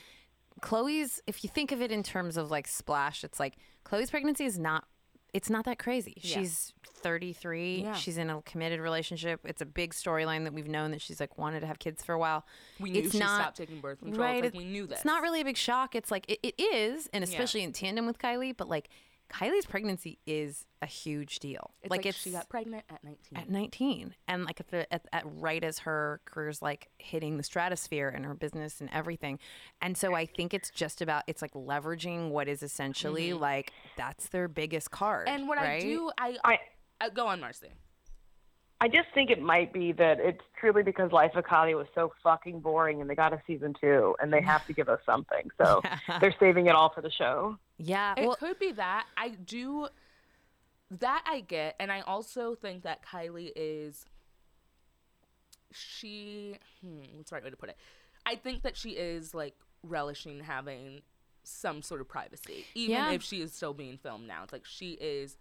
Khloé's if you think of it in terms of like splash, it's like Khloé's pregnancy is not it's not that crazy. Yeah. She's 33. Yeah. She's in a committed relationship. It's a big storyline that we've known that she's like wanted to have kids for a while. we knew it's she not stopped taking birth control. right. It's like we knew this. It's not really a big shock. It's like it, it is, and Yeah. especially in tandem with Kylie. But like Kylie's pregnancy is a huge deal. It's like, it's she got pregnant at 19. at 19 and like at the at, at right as her career's like hitting the stratosphere and her business and everything and so i think it's just about it's like leveraging what is essentially like that's their biggest card Mm-hmm. and what I do, I, I uh, go on, Marcy. I just think it might be that it's truly because Life of Kylie was so fucking boring and they got a season two and they have to give us something. So (laughs) they're saving it all for the show. yeah It well could be that. I do. That I get, and I also think that Kylie is. She, hmm, what's the right way to put it? I think that she is like relishing having some sort of privacy, even Yeah. if she is still being filmed now. It's like she is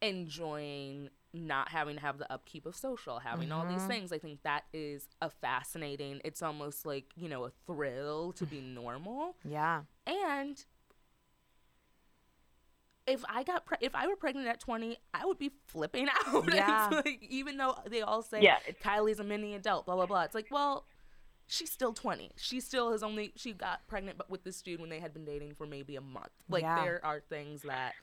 enjoying not having to have the upkeep of social, having all Mm-hmm. these things. I think that is a fascinating. It's almost like you know a thrill to be normal. yeah And if I got pre- if I were pregnant at 20, I would be flipping (laughs) out. Yeah. like, even though they all say Yeah, Kylie's a mini adult, blah blah blah. It's like, well, she's still 20. She still has only she got pregnant but with this dude when they had been dating for maybe a month. Like Yeah. there are things that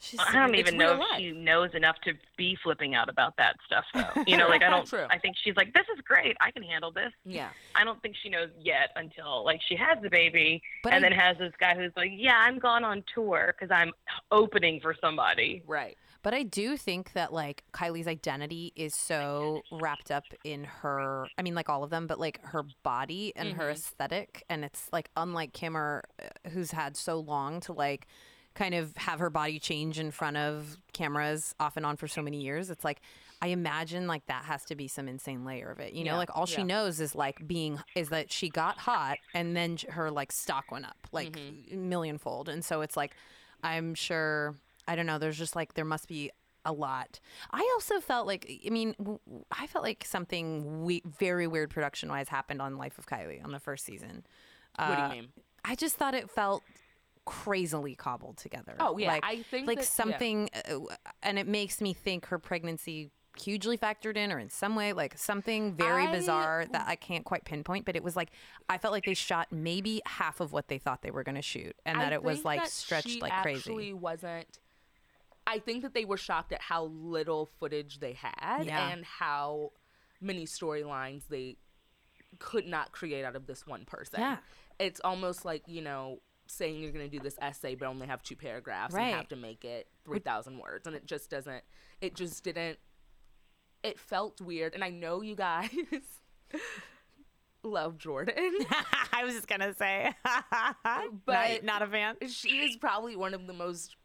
she's I don't even know if life. she knows enough to be flipping out about that stuff, though. (laughs) You know, like I don't. True. I think she's like, "This is great. I can handle this." yeah. I don't think she knows yet until like she has the baby, But and I- then has this guy who's like, "Yeah, I'm gone on tour because I'm opening for somebody." Right. But I do think that like Kylie's identity is so wrapped up in her. I mean, like all of them, but like her body and her Mhm. aesthetic, and it's like unlike Kimmer, uh, who's had so long to like kind of have her body change in front of cameras off and on for so many years. It's like I imagine like that has to be some insane layer of it. You know, Yeah, like all she yeah. knows is like being is that she got hot and then her like stock went up like Mm-hmm. millionfold, and so it's like I'm sure I don't know. There's just like there must be a lot. I also felt like I mean w- I felt like something we- very weird production wise happened on Life of Kylie on the first season. what do Uh, you mean? I just thought it felt crazily cobbled together. Oh, yeah, like, I think like that- yeah. something, uh, and it makes me think her pregnancy hugely factored in, or in some way, like something very I- bizarre that I can't quite pinpoint. But it was like I felt like they shot maybe half of what they thought they were going to shoot, and I that it was like stretched like actually crazy. wasn't. I think that they were shocked at how little footage they had Yeah. and how many storylines they could not create out of this one person. Yeah. It's almost like, you know, saying you're going to do this essay but only have two paragraphs and have to make it 3,000 words. And it just doesn't, it just didn't, it felt weird. And I know you guys (laughs) love Jordan. (laughs) I was just gonna say, (laughs) But- not a fan. she is probably one of the most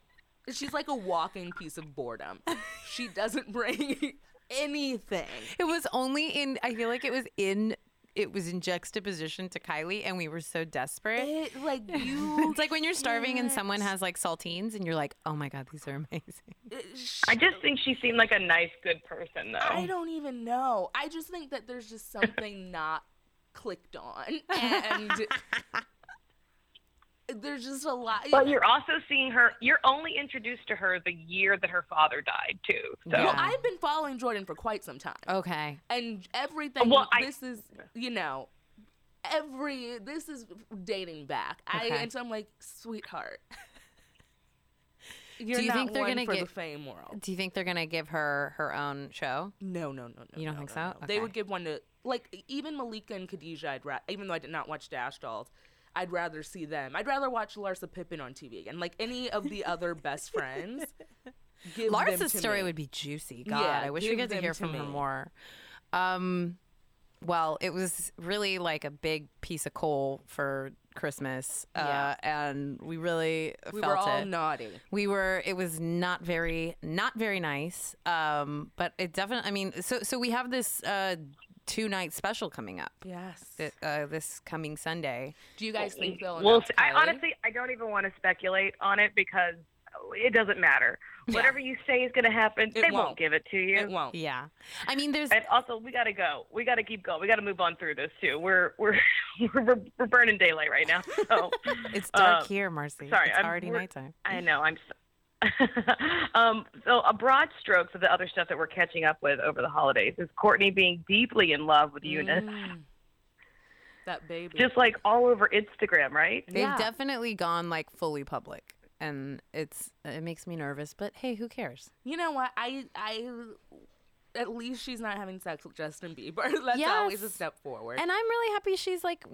she's like a walking piece of boredom she doesn't bring anything It was only in. I feel like it was in. It was in juxtaposition to Kylie, and we were so desperate. it like (laughs) you It's like when you're starving and can't- someone has like saltines, and you're like, "Oh my god, these are amazing." sh- I just think she seemed like a nice, good person, though. i don't even know i just think that there's just something not clicked on and (laughs) there's just a lot But you're also seeing her. You're only introduced to her the year that her father died, too. So well i've been following jordan for quite some time Okay. and everything Well, I- this is you know every this is dating back. I Okay. and so I'm like, sweetheart. You're Do you not think they're gonna for the get- fame world. Do you think they're gonna give her her own show? No, no, no, no. You don't no, think no, so? no. They would give one to like even Malika and Khadijah. I'd ra- even though I did not watch Dash Dolls, I'd rather see them. I'd rather watch Larsa Pippen on TV again. Like any of the other best friends. Larsa's to story me. would be juicy. God, Yeah, I wish we give get to them hear from her more. Um, well, it was really like a big piece of coal for Christmas, uh, Yeah. and we really We felt were all it. naughty. we were. It was not very, not very nice. Um, but it definitely. I mean, so so we have this uh two night special coming up. Yes. thi- Uh, this coming Sunday. Do you guys think they'll? Well, announce I honestly, I don't even want to speculate on it because it doesn't matter. Whatever you say is going to happen, It they won't. won't give it to you. it won't. Yeah, I mean, there's And also, we got to go. We got to keep going. We got to move on through this too. We're we're (laughs) we're, we're burning daylight right now. So (laughs) it's dark uh, here, Marcy. sorry, it's I'm- already nighttime. I know I'm. S (laughs) um, so a broad strokes of the other stuff that we're catching up with over the holidays is Kourtney being deeply in love with Younes, Mm. That baby. just like all over Instagram, right? They've Yeah. definitely gone like fully public, and it's it makes me nervous. But hey, who cares? you know what? I I at least she's not having sex with Justin Bieber. (laughs) That's always a step forward. And I'm really happy she's like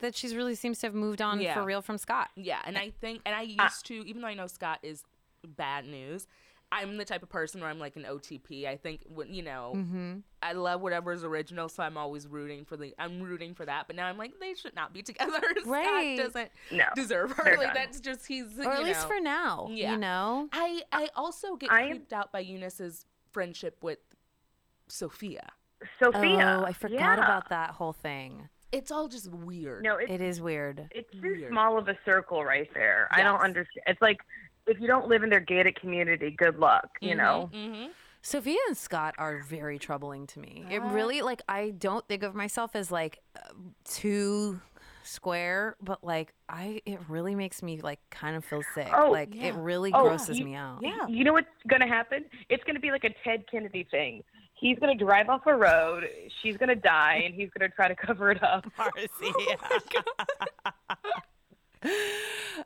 that. She's really seems to have moved on Yeah. for real from Scott. yeah, and I think and I used to even though I know Scott is bad news. I'm the type of person where I'm like an OTP. I think when you know, Mm-hmm. I love whatever's original, so I'm always rooting for the. I'm rooting for that. But now I'm like, they should not be together. (laughs) Right. Scott doesn't No, deserve her. Like done. that's just he's. Or at you least for now. Yeah. You know. I I also get I am- creeped out by Younes's friendship with Sophia. Sophia. Oh, I forgot yeah. about that whole thing. It's all just weird. No, it's It is weird. it's too Weird. small of a circle right there. I don't understand. It's like if you don't live in their gated community, good luck. You know. hmm Sophia and Scott are very troubling to me. It really like I don't think of myself as like uh, too square, but like I it really makes me like kind of feel sick. Oh, like yeah. it really Oh, grosses you- me out. Yeah. You know what's going to happen? It's going to be like a Ted Kennedy thing. He's going to drive off a road. She's going to die, and he's going to try to cover it up. (laughs) Marcy. (laughs)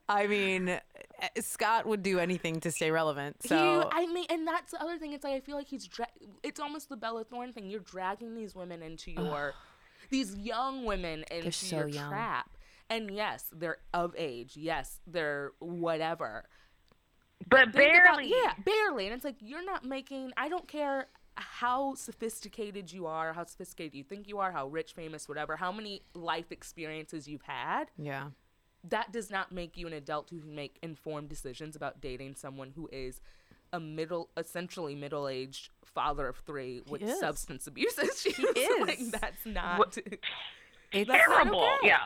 I mean, Eh, Scott would do anything to stay relevant. So He, I mean, and that's the other thing. It's like I feel like he's. Dra- it's almost the Bella Thorne thing. You're dragging these women into your, these young women into so your young. trap. And yes, they're of age. Yes, they're whatever. But Think about- barely. yeah, barely. And it's like you're not making. I don't care how sophisticated you are, how sophisticated you think you are, how rich, famous, whatever, how many life experiences you've had. yeah. That does not make you an adult who can make informed decisions about dating someone who is a middle, essentially middle-aged father of three with is. substance abuse issues. (laughs) like is. that's not. What- It's That's not Terrible. okay. Yeah.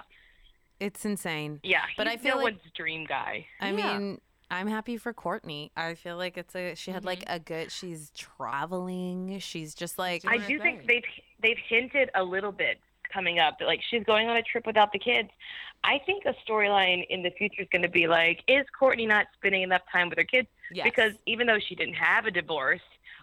it's insane. Yeah. But he's I feel no like- one's dream guy. I Yeah. mean, I'm happy for Kourtney. I feel like it's a she had like Mm-hmm. a good. She's traveling. She's just like I do think they've they've hinted a little bit coming up that like she's going on a trip without the kids. I think a storyline in the future is going to be like, is Kourtney not spending enough time with her kids? Yes. Because even though she didn't have a divorce,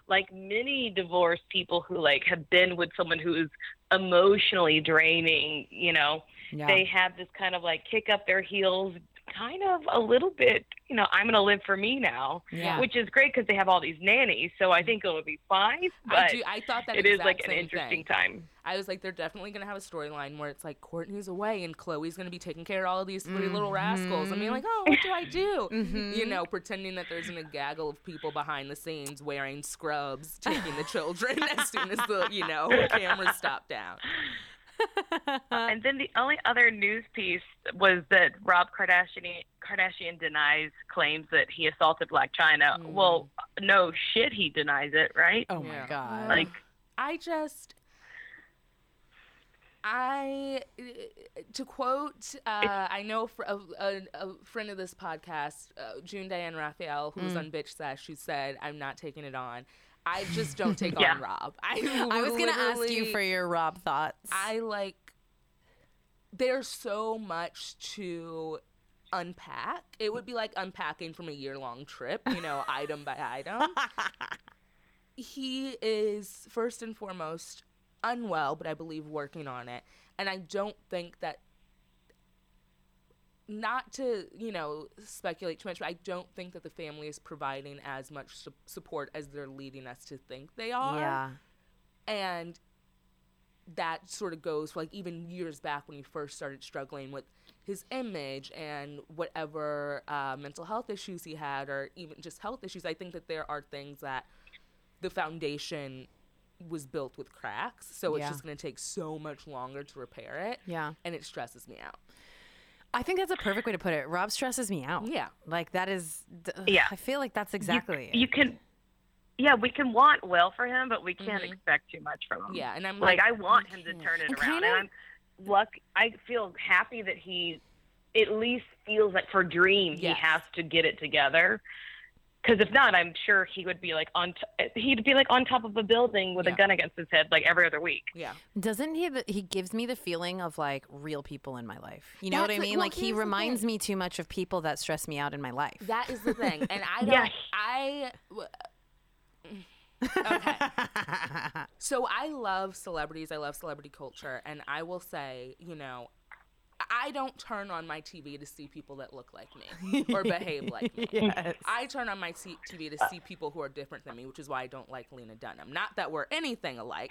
like many divorced people who like have been with someone who is emotionally draining, you know, yeah. they have this kind of like kick up their heels kind of a little bit you know i'm going to live for me now Yeah. which is great because they have all these nannies so i think it'll be fine but I, do, I thought that it is like an interesting thing. time I was like, they're definitely gonna have a storyline where it's like Kourtney's away and Khloé's gonna be taking care of all of these 3 little rascals. I mean, like, oh, what do I do? (laughs) Mm-hmm. You know, pretending that there's a gaggle of people behind the scenes wearing scrubs, taking the children (laughs) as soon as the you know cameras stop down. And then the only other news piece was that rob kardashian kardashian denies claims that he assaulted blac chyna well no shit he denies it right oh Yeah. my god. like I just. I, to quote, uh, I know fr- a, a, a friend of this podcast, uh, June Diane Raphael, who's Mm. on Bitch Sesh, she said, I'm not taking it on. I just don't take Yeah. on Rob. I, (laughs) I was gonna ask you for your Rob thoughts. I like, there's so much to unpack. It would be like unpacking from a year long trip, you know, (laughs) item by item. He is, first and foremost, unwell, but I believe working on it. And I don't think that not to you know speculate too much but i don't think that the family is providing as much su- support as they're leading us to think they are Yeah. and that sort of goes for like even years back when he first started struggling with his image and whatever uh, mental health issues he had or even just health issues i think that there are things that the foundation was built with cracks so it's just going to take so much longer to repair it Yeah. and it stresses me out I think that's a perfect way to put it. Rob stresses me out. Yeah. Like that is. ugh, Yeah. I feel like that's You- exactly. it. You, can, yeah, we can want well for him, but we can't Mhm. expect too much from him. yeah and i'm like, like, I want him to turn it And around, kinda- and I'm luck. I feel happy that he at least feels like for Dream Yes. he has to get it together. Because if not, I'm sure he would be like on. T- he'd be like on top of a building with Yeah. a gun against his head like every other week. yeah Doesn't he? The, he gives me the feeling of like real people in my life. You know what I That's the- mean? well, like he reminds me too much of people that stress me out in my life. That is the thing, and I (laughs) don't. Yeah. I. w- Okay. (laughs) So I love celebrities. I love celebrity culture, and I will say, you know, I don't turn on my TV to see people that look like me or behave like me. (laughs) yes. I turn on my t- TV to see people who are different than me, which is why I don't like Lena Dunham. Not that we're anything alike.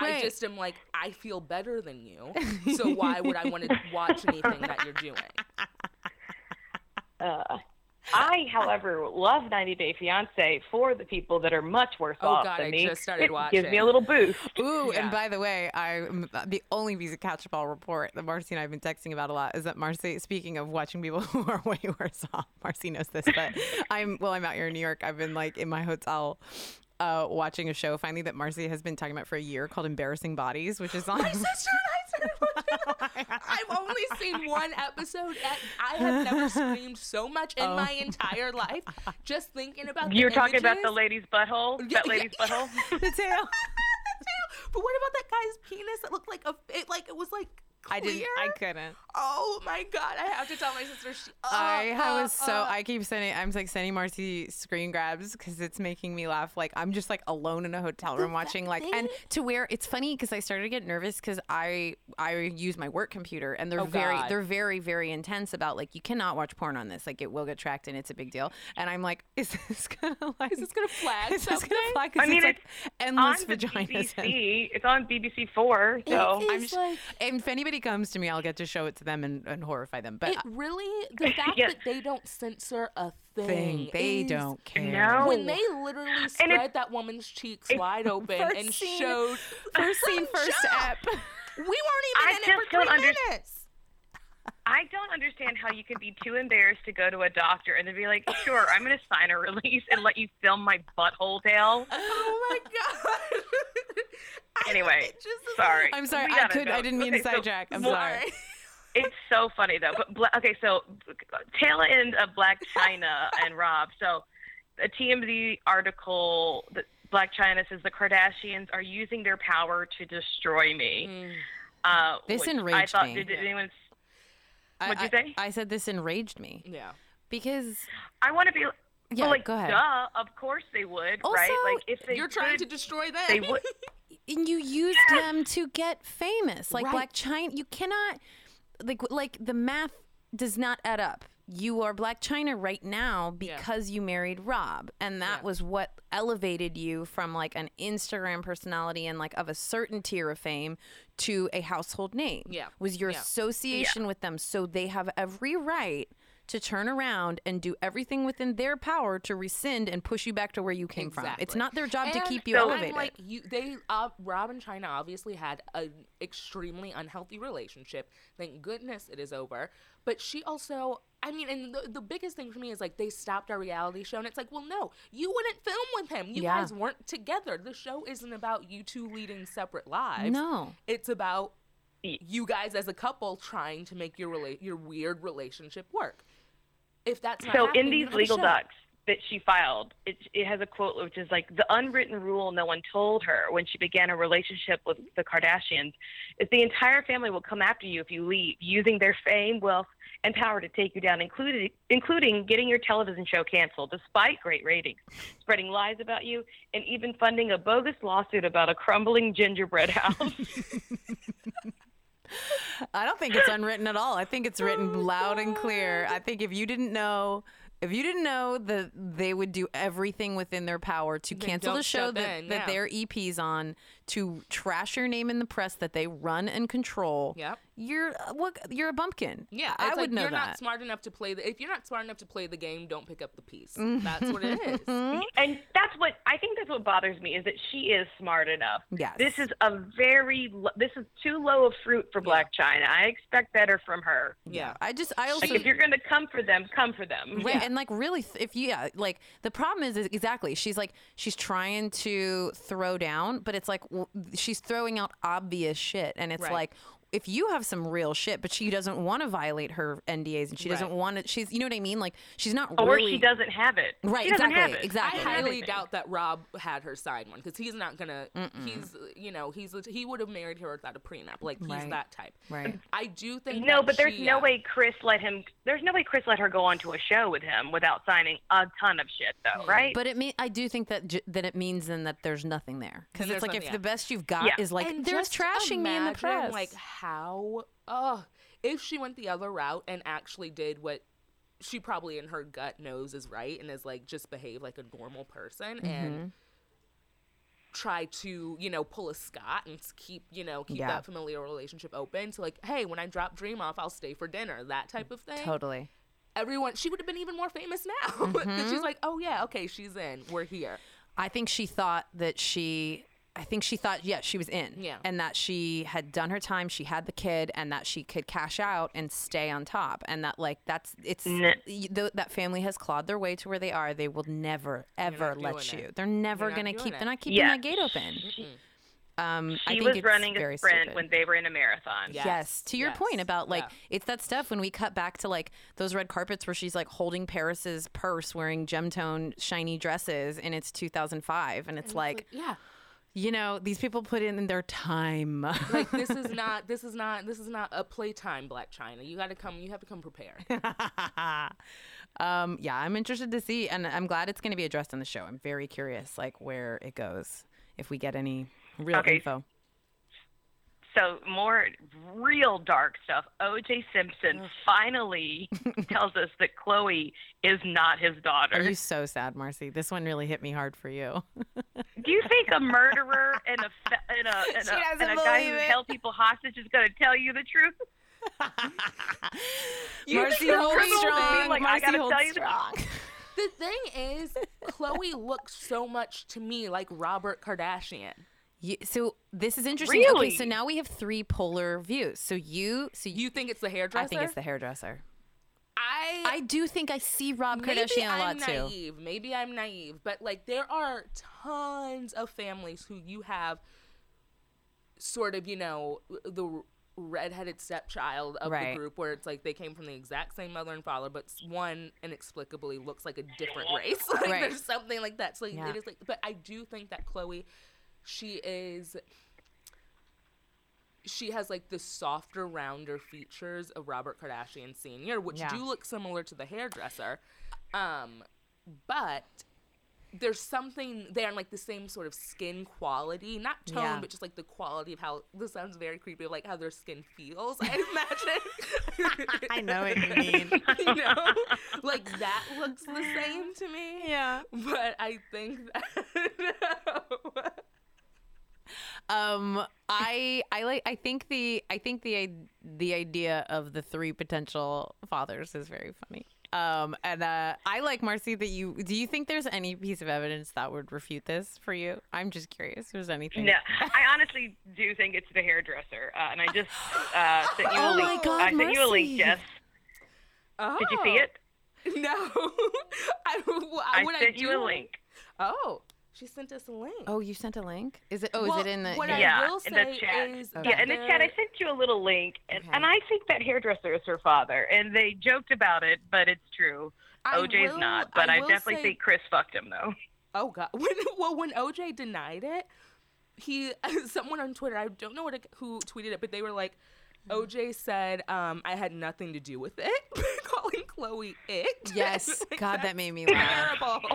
Right. I just am like, I feel better than you, (laughs) so why would I want to watch anything that you're doing? (laughs) Uh, I, however, love 90 Day Fiance for the people that are much worse Oh, off God, than I me. just started it gives me a little boost. Ooh, Yeah. and by the way, I the only piece of catch ball report that Marcy and I have been texting about a lot is that Marcy. Speaking of watching people (laughs) who are way worse off, Marcy knows this, but (laughs) I'm well. I'm out here in New York. I've been like in my hotel. Uh, watching a show finally that Marcy has been talking about for a year called Embarrassing Bodies, which is (laughs) on. My sister and I started watching. I've only seen one episode. And I have never screamed so much in Oh. my entire life just thinking about. You're the talking about the lady's butthole? Yeah, that lady's yeah. butthole? (laughs) the tail. (laughs) The tail. But what about that guy's penis that looked like a? It like it was like clear. I didn't. I couldn't. Oh my god! I have to tell my sister. She, uh, I uh, was so uh. I keep sending I'm like sending Marcy screen grabs because it's making me laugh. Like I'm just like alone in a hotel room watching like and to where it's funny because I started to get nervous because I I use my work computer and they're Oh, very God. they're very very intense about like you cannot watch porn on this like it will get tracked and it's a big deal and I'm like (laughs) is this gonna like Is this gonna flag is this gonna flag 'Cause I mean, it's like on endless the vaginas and- BBC. It's on BBC Four. So It I'm is sh- like and if anybody comes to me I'll get to show it to them and, and horrify them but it really the (laughs) fact Yeah. that they don't censor a thing. thing they is- don't care No. When they literally spread that woman's cheeks wide open and scene. showed first scene (laughs) first jump. ep we weren't I even in it for don't three under- minutes. I don't understand how you can be too embarrassed to go to a doctor and then be like, sure, I'm going to sign a release and let you film my butthole tail. (laughs) Oh my god. (laughs) Anyway, just sorry. I'm sorry I could I didn't mean to Okay, so sidetrack I'm more- sorry (laughs) It's so funny though. But bla- okay, so tail end of Blac Chyna and Rob. So a TMZ article that Blac Chyna says the Kardashians are using their power to destroy me. Mm. Uh, This which I enraged thought, me. Did, did anyone? I- What'd you I- say? I said this enraged me Yeah. because I want to be. yeah, well, like, go ahead. duh. Of course they would, right? Also, Like if they You're trying to destroy them. they would. (laughs) And you used them to get famous, like Right. Blac Chyna. You cannot, like, like the math does not add up. You are Blac Chyna right now Yeah. because you married Rob, and that Yeah. was what elevated you from like an Instagram personality and like of a certain tier of fame to a household name. Yeah. was your Yeah. association with them, so they have every right to turn around and do everything within their power to rescind and push you back to where you came from. It's not their job to keep you so- elevated. I'm like you, they, uh, Rob and Chyna obviously had an extremely unhealthy relationship. Thank goodness it is over. But she also, I mean, and the, the biggest thing for me is like they stopped our reality show, and it's like, well, no, you wouldn't film with him. You Yeah. guys weren't together. The show isn't about you two leading separate lives. no. it's about you guys as a couple trying to make your rela- your weird relationship work. If that's not So in these you have a legal docs that she filed, it, it has a quote which is like the unwritten rule no one told her when she began a relationship with the Kardashians is the entire family will come after you if you leave, using their fame, wealth, and power to take you down, including including getting your television show canceled despite great ratings, spreading lies about you, and even funding a bogus lawsuit about a crumbling gingerbread house. (laughs) (laughs) I don't think it's unwritten at all. I think it's written oh, loud and clear. I think if you didn't know, if you didn't know that they would do everything within their power to Then cancel the show that, in, that yeah. their EP's on, to trash your name in the press that they run and control, Yep. you're uh, what? You're a bumpkin. Yeah, I would like know you're that. not smart enough to play the. If you're not smart enough to play the game, don't pick up the piece. Mm-hmm. That's what it is. (laughs) and that's what I think that's what bothers me is that she is smart enough. Yes. This is a very this is too low of fruit for Blac Chyna. I expect better from her. Yeah. I just I also Like if you're going to come for them, come for them. Right, and like really, if you yeah, like the problem is, is exactly she's like she's trying to throw down, but it's like w- she's throwing out obvious shit, and it's Right. like if you have some real shit, but she doesn't want to violate her NDAs, and she doesn't want to, she's you know what I mean, like she's not Or really she doesn't have it. Right, She exactly, have it. exactly. I highly have doubt that Rob had her side one because he's not gonna. He's you know he's he would have married her without a prenup. Like he's Right. that type. Right. I do think. No, that but there's she, no uh, way Kris let him. There's no way Kris let her go onto a show with him without signing a ton of shit, though, right? But it mean I do think that j- that it means then that there's nothing there because it's like if nothing, the best you've got Yeah. is like and they're just trashing me in the press. Like how? Oh, if she went the other route and actually did what she probably in her gut knows is right and is like just behave like a normal person Mm-hmm. and try to you know pull a Scott and keep you know keep Yeah. that familial relationship open to like hey when I drop Dream off I'll stay for dinner that type of thing. totally. Everyone she would have been even more famous now (laughs) Mm-hmm. she's like oh yeah okay she's in we're here. I think she thought that she I think she thought yeah, she was in. Yeah. And that she had done her time, she had the kid and that she could cash out and stay on top and that like that's it's th- that family has clawed their way to where they are. They will never ever let you. it. They're never going to keep it. they're not keeping Yeah. that gate open. Um I she think was it's running very a sprint stupid. when they were in a marathon. Yeah. Yes. To your Yes. point about like Yeah. it's that stuff when we cut back to like those red carpets where she's like holding Paris's purse wearing gemtone shiny dresses and it's 2005 and it's, like, yeah you know these people put in their time. (laughs) like this is not this is not this is not a playtime blac chyna you got to come you have to come prepared (laughs) um yeah, I'm interested to see and I'm glad it's going to be addressed in the show. I'm very curious like where it goes if we get any real Okay. info. So more real dark stuff. O.J. Simpson finally (laughs) tells us that Khloé is not his daughter. Are you so sad, Marcy? This one really hit me hard for you. Do you think a (laughs) murderer and a fe- and a and a, and a guy who held people hostage is going to tell you the truth? (laughs) Marcy think holds criminal would be strong. like, Marcy gotta holds tell you the- strong. the thing is khloé looks so much to me like robert kardashian You, so this is interesting. Okay, Really? so now we have three polar views. So you, so you, you think it's the hairdresser I think it's the hairdresser. i I do think I see Rob Kardashian a lot I'm too. naive. Maybe I'm naive, but like there are tons of families who you have sort of, you know, the redheaded stepchild of Right. the group where it's like they came from the exact same mother and father, but one inexplicably looks like a different race. (laughs) like Right. there's something like that. So Yeah. it is like, but I do think that Khloé, she is she has like the softer, rounder features of Robert Kardashian Sr., which Yeah. do look similar to the hairdresser. Um, but there's something there in like the same sort of skin quality, not tone, Yeah. but just like the quality of how this sounds very creepy, like how their skin feels. I imagine. (laughs) I know what you (laughs) mean. you know, like that looks the same to me. Yeah. But I think that. (laughs) Um, I I like I think the I think the the idea of the three potential fathers is very funny. Um, and uh, I like Marcy that you. Do you think there's any piece of evidence that would refute this for you? I'm just curious. If there's anything. No, I honestly do think it's the hairdresser, uh, and I just uh, sent you Oh a my link. God, I sent you a link, Marcy. Jess. oh. Did you see it? (laughs) No. (laughs) I, well, I what sent I you do- a link. Oh, she sent us a link. Oh, you sent a link. Is it? Oh, Well, is it in the? what here. I Yeah, will in the chat. is Okay. Yeah, in the chat, I sent you a little link, and, Okay. and I think that hairdresser is her father, and they joked about it, but it's true. I OJ's will- not, but I, will definitely say- think Kris fucked him though. Oh god. (laughs) When, well, when OJ denied it, he (laughs) someone on Twitter, I don't know what it, who tweeted it, but they were like, OJ said, um, "I had nothing to do with it," (laughs) calling Khloé it. Yes, Like, God, that made me laugh. Terrible.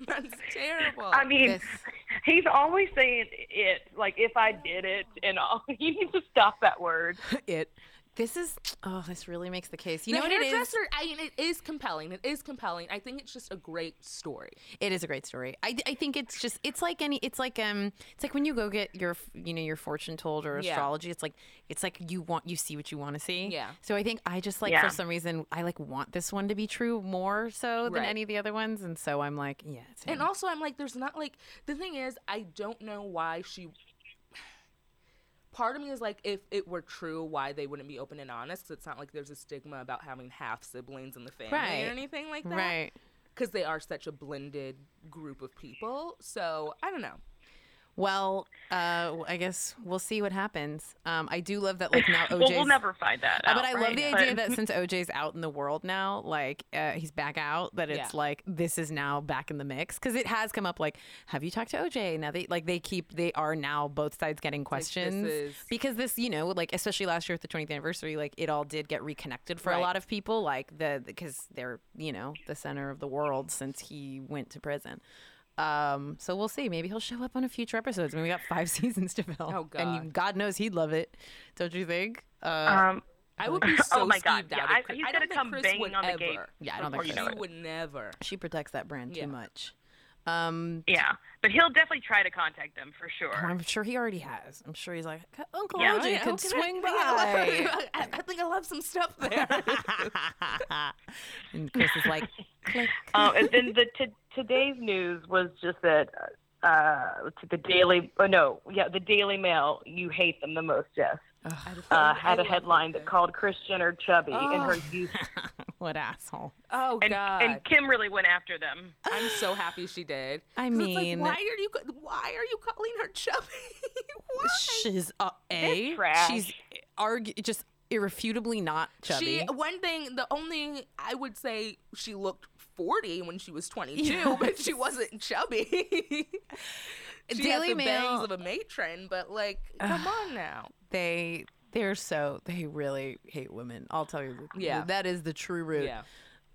(laughs) That's terrible. I mean, This- (laughs) he's always saying it, like if I did it and all. (laughs) He needs to stop that word. it. This is oh, this really makes the case. You the know what it is? I mean, it is compelling. It is compelling. I think it's just a great story. It is a great story. I, I think it's just it's like any it's like um it's like when you go get your you know your fortune told or Yeah. astrology. It's like it's like you want you see what you want to see. Yeah. So I think I just like Yeah. for some reason I like want this one to be true more so than Right. any of the other ones, and so I'm like yeah. It's And also, I'm like, there's not like the thing is, I don't know why she. Part of me is like, if it were true, why they wouldn't be open and honest? 'cause it's not like there's a stigma about having half siblings in the family Right. or anything like that. right. Because they are such a blended group of people. So I don't know. Well, uh, I guess we'll see what happens. Um, I do love that like now OJ. (laughs) well, we'll never find that Uh, out. but I love the But- idea that (laughs) since OJ's out in the world now, like uh, he's back out, that it's Yeah. like this is now back in the mix because it has come up. Like, have you talked to OJ? Now they like they keep they are now both sides getting questions is- because this you know like especially last year with the 20th anniversary, like it all did get reconnected for a lot of people, like the because they're you know the center of the world since he went to prison. Um, so we'll see. Maybe he'll show up on a future episodes. I mean, we got five (laughs) seasons to fill. Oh, God! And you, God. God knows he'd love it. Don't you think? Uh, Um, I would be (laughs) so Oh my God, skeeved yeah, out I- if he's I gonna come Kris banging on the ever. gate Yeah, I don't before think you know She would never. she protects that brand Yeah. too much. Um, yeah, but he'll definitely try to contact them for sure. I'm sure he already has. I'm sure he's like, Uncle Yeah. OJ Yeah, could okay, swing (laughs) by. yeah, I, I think I love some stuff there. and Kris is like, click. Uh, and then the t- today's news was just that uh, to the Daily. Oh no, yeah, the Daily Mail. You hate them the most, Jess. Uh, had a headline that called Kris Jenner chubby in her Oh. youth, (laughs) what asshole. oh and, God. and Kim really went after them. I'm so happy she did. I it's like, mean- why are you why are you calling her chubby? (laughs) why? She's uh, a. Trash. She's argu- just irrefutably not chubby. She one thing, the only I would say she looked 40 when she was 22, (laughs) Yes. but she wasn't chubby. (laughs) she Daily had the Mail- bangs of a matron, but like, come on now. they they're so they really hate women. I'll tell you. Yeah. that is the true root. Yeah.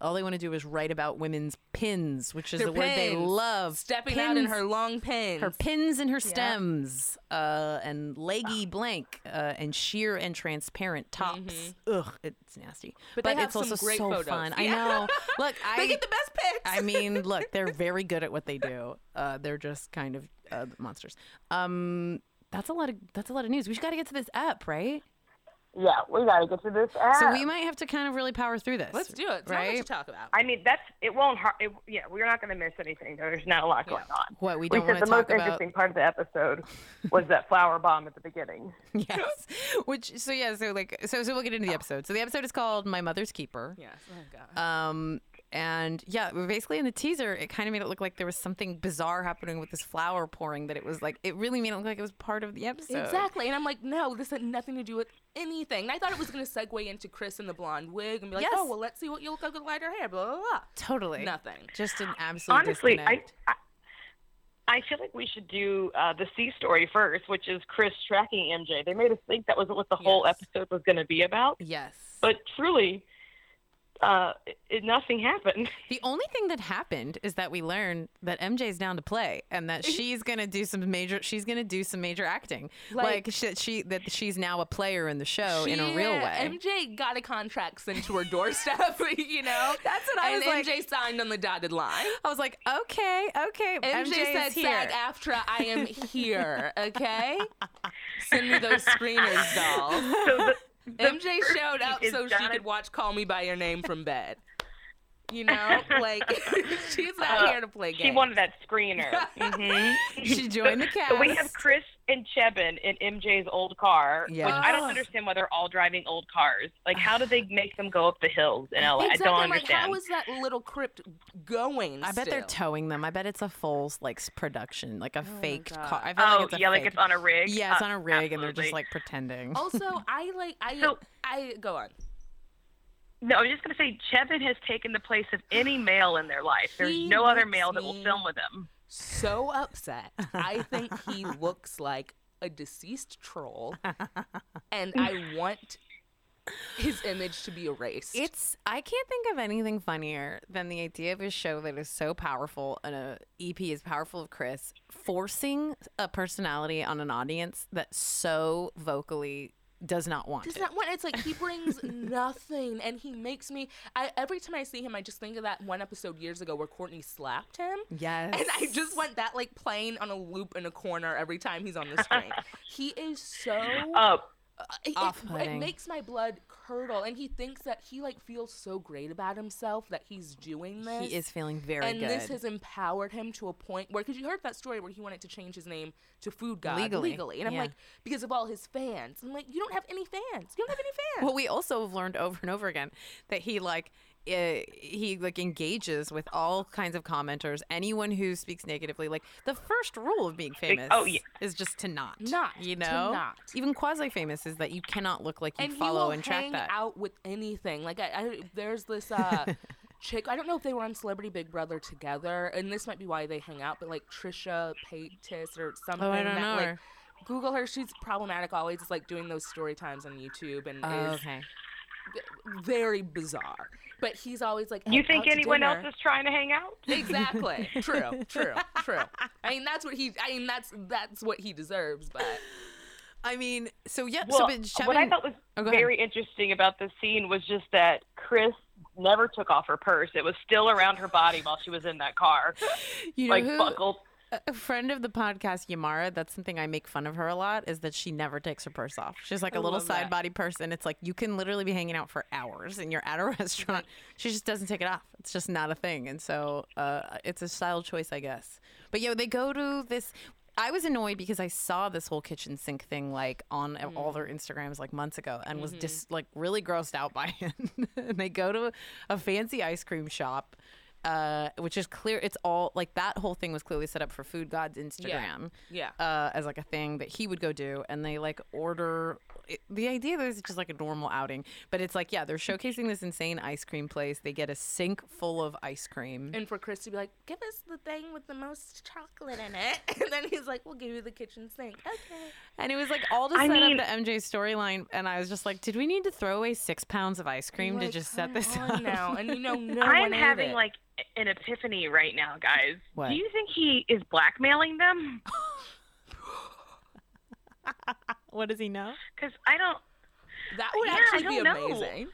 All they want to do is write about women's pins, which is Her the word they pins. love. Stepping out in Pins. her long pins. her pins and her stems, uh, and leggy Ah. blank, uh, and sheer and transparent tops. Ugh, it's nasty. Mm-hmm. But they have it's some also great so photos. fun. I Yeah. know. (laughs) Look, I they get the best pics. I mean, look, (laughs) they're very good at what they do. Uh, they're just kind of uh, monsters. Um, that's a lot of that's a lot of news. We got to get to this app, right? Yeah, we got to get to this app. So we might have to kind of really power through this. Let's do it. It's not much right? to talk about. I mean, that's it. Won't har- it, yeah, we're not going to miss anything. There's not a lot going on. What we We don't want the to most talk about. interesting part of the episode was that flower bomb at the beginning. (laughs) Yes. Which so yeah so like so so we'll get into the episode. So the episode is called My Mother's Keeper. Yes. Oh God. Um, and yeah, basically in the teaser, it kind of made it look like there was something bizarre happening with this flower pouring. That it was like it really made it look like it was part of the episode. Exactly. And I'm like, no, this had nothing to do with anything. And I thought it was going to segue into Kris in the blonde wig and be like, Yes. oh, well, let's see what you look like with lighter hair, blah, blah, blah. Totally. Nothing. Just an absolute Honestly, I, disconnect. I I feel like we should do uh, the C story first, which is Kris tracking MJ. They made us think that wasn't what the whole episode was going to be about, yes. but truly, uh, it, nothing happened. (laughs) The only thing that happened is that we learned that MJ's down to play and that (laughs) she's gonna do some major. She's gonna do some major acting. Like, Like- she, she that she's now a player in the show in a real uh, way. MJ got a contract sent to her doorstep, (laughs) you know? That's what I and was like- MJ signed on the dotted line. I was like, okay, okay. MJ, MJ, said, is here. SAG AFTRA, I am here, okay? Send me those screeners, doll. So the, the MJ showed up (laughs) so she could watch Call Me By Your Name from bed. You know? Like, (laughs) she's not Uh, here to play games. She wanted that screener. (laughs) hmm She joined the cast. (laughs) So we have Chris and Cheban in MJ's old car, which I don't understand why they're all driving old cars. Like, how do they make them go up the hills in LA? Exactly. I don't I'm like, understand. how is that little crypt going? I bet they're towing them. I bet it's a full like production, like a fake God. car. I feel oh, like it's a yeah, like it's on a rig. Yeah, it's Uh, on a rig, and they're just like pretending. also, I like I So- I go on. No, I'm just gonna say Cheban has taken the place of any male in their life. There's He no other male that will film with him. So upset. I think he (laughs) looks like a deceased troll, (laughs) and I want his image to be erased. It's I can't think of anything funnier than the idea of a show that is so powerful and a EP is powerful of Kris forcing a personality on an audience that so vocally does not want does it. not want. It's like he brings (laughs) nothing, and he makes me. I every time I see him, I just think of that one episode years ago where Kourtney slapped him. yes. And I just want that like playing on a loop in a corner every time he's on the screen. (laughs) he is so uh, it- it, it makes my blood curdle, and he thinks that he like feels so great about himself that he's doing this. he is feeling very good. and good. this has empowered him to a point where, because you heard that story where he wanted to change his name to Food God Legally, and I'm yeah. like, because of all his fans. I'm like, you don't have any fans. You don't have any fans. Well, we also have learned over and over again that he like uh, he like engages with all kinds of commenters. Anyone who speaks negatively, like the first rule of being famous, oh, yeah. is just to not, Not, you know, not. even quasi famous is that you cannot look like you and follow and track hang that. out with anything. Like I, I there's this uh (laughs) chick. I don't know if they were on Celebrity Big Brother together, and this might be why they hang out. But like Trisha Paytas or something. Oh, I don't that, know like, her. Google her. She's problematic. Always is like doing those story times on YouTube, and Oh, is okay. Very bizarre. But he's always like, you oh, think anyone else is trying to hang out? Exactly. (laughs) true. True. True. I mean, that's what he. I mean, that's that's what he deserves. But I mean, so yeah. Well, so but Cheban, what I thought was Oh, go ahead. very interesting about the scene was just that Kris never took off her purse. It was still around her body while she was in that car, you know like who, buckled. A friend of the podcast, Yamara, that's something I make fun of her a lot, is that she never takes her purse off. She's like a little side that. body person. it's like you can literally be hanging out for hours and you're at a (laughs) restaurant. She just doesn't take it off. It's just not a thing. And so uh, it's a style choice, I guess. But yo, they go to this. I was annoyed because I saw this whole kitchen sink thing like on all their Instagrams like months ago and was just like really grossed out by (laughs) it. and they go to a fancy ice cream shop uh, which is clear. It's all like that whole thing was clearly set up for Food God's Instagram, yeah. uh, as like a thing that he would go do, and they like order. It, the idea that it's just like a normal outing, but it's like yeah, they're showcasing this insane ice cream place. They get a sink full of ice cream. And for Kris to be like, give us the thing with the most chocolate in it. (laughs) And then he's like, we'll give you the kitchen sink. Okay. And it was like all to I set mean- up the MJ storyline. And I was just like, did we need to throw away six pounds of ice cream to just set this (laughs) up? now. And you know, no I'm one ate having it. like an epiphany right now, guys. What? Do you think he is blackmailing them? (laughs) What does he know? Because I don't. that would Yeah, actually be don't know. amazing.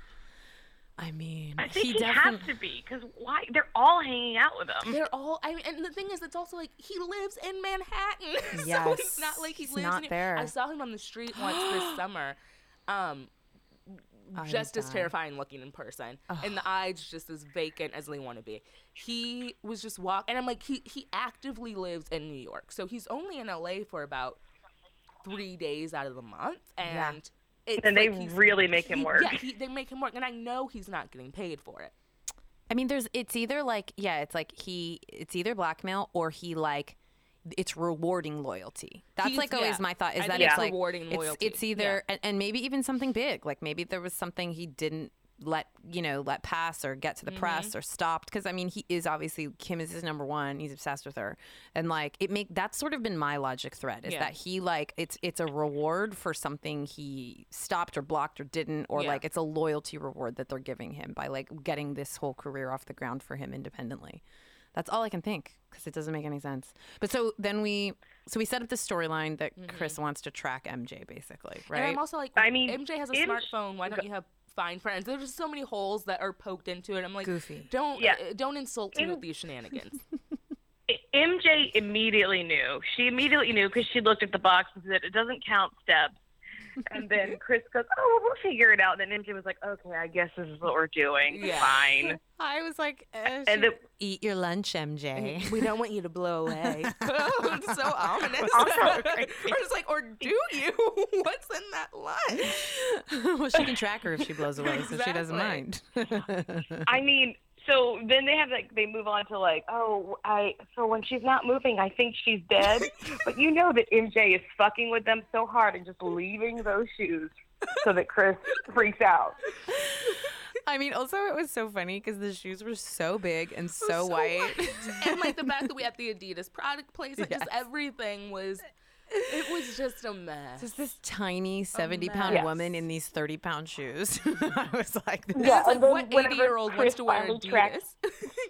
I mean, I think he he, definitely. has to be. Because why? They're all hanging out with him. They're all. I mean, and the thing is, it's also like he lives in Manhattan, (laughs) so Yes, it's not like he he's lives not in, there. I saw him on the street once this (gasps) summer, um, I just as terrifying looking in person, and the eyes just as vacant as they want to be. He was just walk, and I'm like, he he actively lives in New York, so he's only in LA for about three days out of the month, and. It's And they like he's- really make him he- work. Yeah, he, they make him work, and I know he's not getting paid for it. I mean, there's it's either like yeah, it's like he it's either blackmail or he like it's rewarding loyalty. That's He's- like always yeah. my thought is I that it's it's like rewarding it's, loyalty. It's either and, and maybe even something big, like maybe there was something he didn't let you know let pass or get to the Mm-hmm. press or stopped because I mean he is obviously Kim is his number one. He's obsessed with her, and like it make that's sort of been my logic thread is Yeah. that he like it's it's a reward for something he stopped or blocked or didn't or Yeah. like it's a loyalty reward that they're giving him by like getting this whole career off the ground for him independently. That's all I can think because it doesn't make any sense. But so then we so we set up the storyline that Kris wants to track MJ basically, Mm-hmm. And right? I'm also like, I mean, MJ has a M- smartphone. Why don't you have Find Friends? There's just so many holes that are poked into it. I'm like, Goofy. Don't Yeah. uh, don't insult me (laughs) M- with these shenanigans. MJ immediately knew. She immediately knew because she looked at the box and said, "It doesn't count steps." And then Kris goes, "Oh, well, we'll figure it out." And then MJ was like, "Okay, I guess this is what we're doing. Yeah. Fine." (laughs) I was like, uh, And the, eat your lunch, MJ. we don't want you to blow away. (laughs) It's (laughs) so ominous. Also- or it's like, or do you? What's in that lunch? well, she can track her if she blows away, so she doesn't mind. I mean, so then they have like they move on to like, oh, I so when she's not moving, I think she's dead. (laughs) but you know that MJ is fucking with them so hard and just leaving those shoes so that Kris freaks out. (laughs) I mean, also it was so funny because the shoes were so big and so, So white. (laughs) and like the fact that we had the Adidas product placement, just Yes. everything was it was just a mess. Just this tiny 70 pound mess. woman in these 30 pound shoes. (laughs) I was like, this Yeah, It's like what 80 year old wants to wear finally tracks-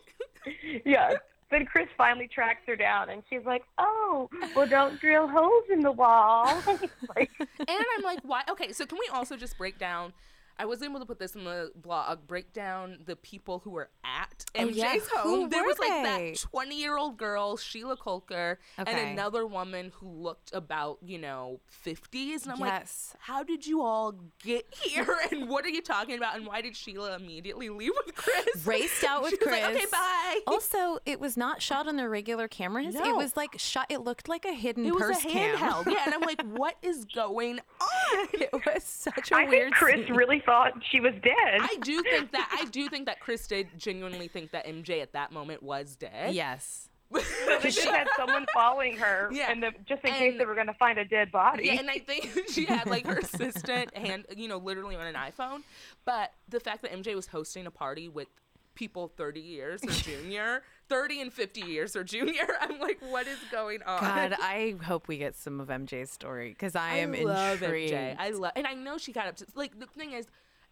(laughs) yeah. Then Kris finally tracks her down, and she's like, "Oh, well, don't drill holes in the wall." (laughs) like, and I'm like, why? Okay, so can we also just break down? I wasn't able to put this in the blog. Break down the people who were at Oh, MJ's home. Who there were was like that 20 year old girl, Sheila Kolker, Okay. and another woman who looked about you know 50s. And I'm like, how did you all get here? (laughs) And what are you talking about? And why did Sheila immediately leave with Kris? raced out (laughs) with She was Kris. like, okay, bye. Also, it was not shot on their regular cameras. It was like shot. It looked like a hidden it was purse a cam. handheld. yeah, and I'm like, (laughs) what is going on? it was such a I weird. think Kris scene. really thought she was dead. I do think that I do (laughs) think that Kris did genuinely think that MJ at that moment was dead. Yes. (laughs) So they just had someone following her, (laughs) Yeah. and the, just in case they were going to find a dead body. Yeah, and I think she had like her assistant hand, you know, literally on an iPhone. But the fact that MJ was hosting a party with people 30 years or junior, 30 and 50 years or junior, (laughs) I'm like, what is going on? God, (laughs) I hope we get some of MJ's story because I, I am love intrigued. MJ. I love, and I know she got up to like the thing is,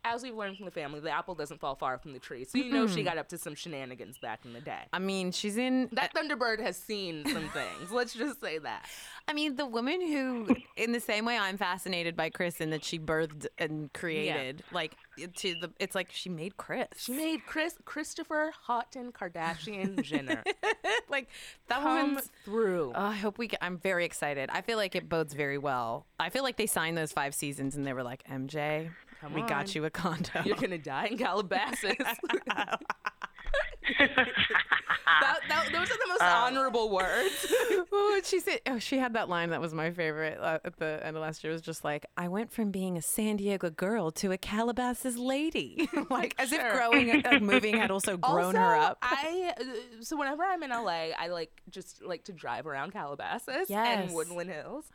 as we've learned from the family, the apple doesn't fall far from the tree. So you know she got up to some shenanigans back in the day. I mean, she's in. That Thunderbird has seen some things. (laughs) Let's just say that. I mean, the woman who, in the same way, I'm fascinated by Kris in that she birthed and created. Like, to the, it's like she made Kris. She made Kris Christopher Houghton Kardashian Jenner (laughs) like that come woman's. through. Oh, I hope we. Get, I'm very excited. I feel like it bodes very well. I feel like they signed those five seasons and they were like, MJ, Come we on. got you a condo. You're gonna die in Calabasas. (laughs) that, that, those are the most honorable words. (laughs) oh, she said, oh, she had that line that was my favorite uh, at the end of last year. It was just like, I went from being a San Diego girl to a Calabasas lady. (laughs) like, as if growing, like, moving had also grown her up. I uh, so whenever I'm in LA, I like just like to drive around Calabasas Yes. and Woodland Hills.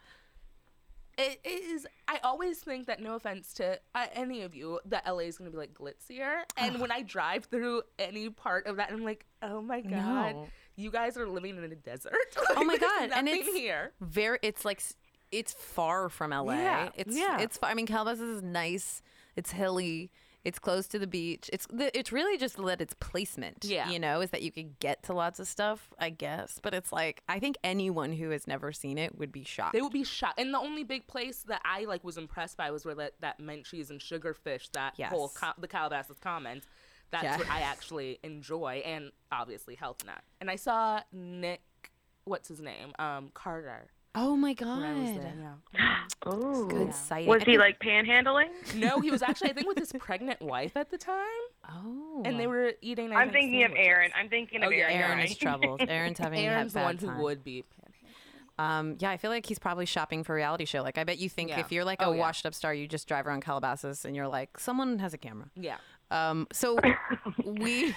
It is. I always think that no offense to uh, any of you, that LA is going to be like glitzier. And when I drive through any part of that, I'm like, oh my god, No. you guys are living in a desert. (laughs) Oh my Like, there's God, and nothing it's- here. very it's like s- it's far from LA. Yeah, It's yeah. it's I mean Calabasas is nice. It's hilly. It's close to the beach. It's the- it's really just that its placement. Yeah. you know, is that you could get to lots of stuff. I guess, but it's like I think anyone who has never seen it would be shocked. They would be shocked. And the only big place that I like was impressed by was where that, that mint cheese and Sugarfish, that whole co- the Calabasas Commons. That's Yeah. what I actually enjoy, and obviously Health Nut. And I saw Nick, what's his name, um, Carter. Oh my When I god, there. Yeah. (gasps) Ooh. good sighting. Was he like panhandling? No, he was actually I think with his (laughs) pregnant wife at the time, Oh, and they were eating. I I'm think, thinking of. Aaron. I'm thinking of Oh, yeah, Aaron. Aaron Guy. is troubled. (laughs) Aaron's having Aaron's a the bad one time. who would be. Um, yeah, I feel like he's probably shopping for a reality show. Like, I bet you think Yeah. if you're like a Oh, yeah. washed up star, you just drive around Calabasas and you're like, someone has a camera. Yeah. Um, so (laughs) we,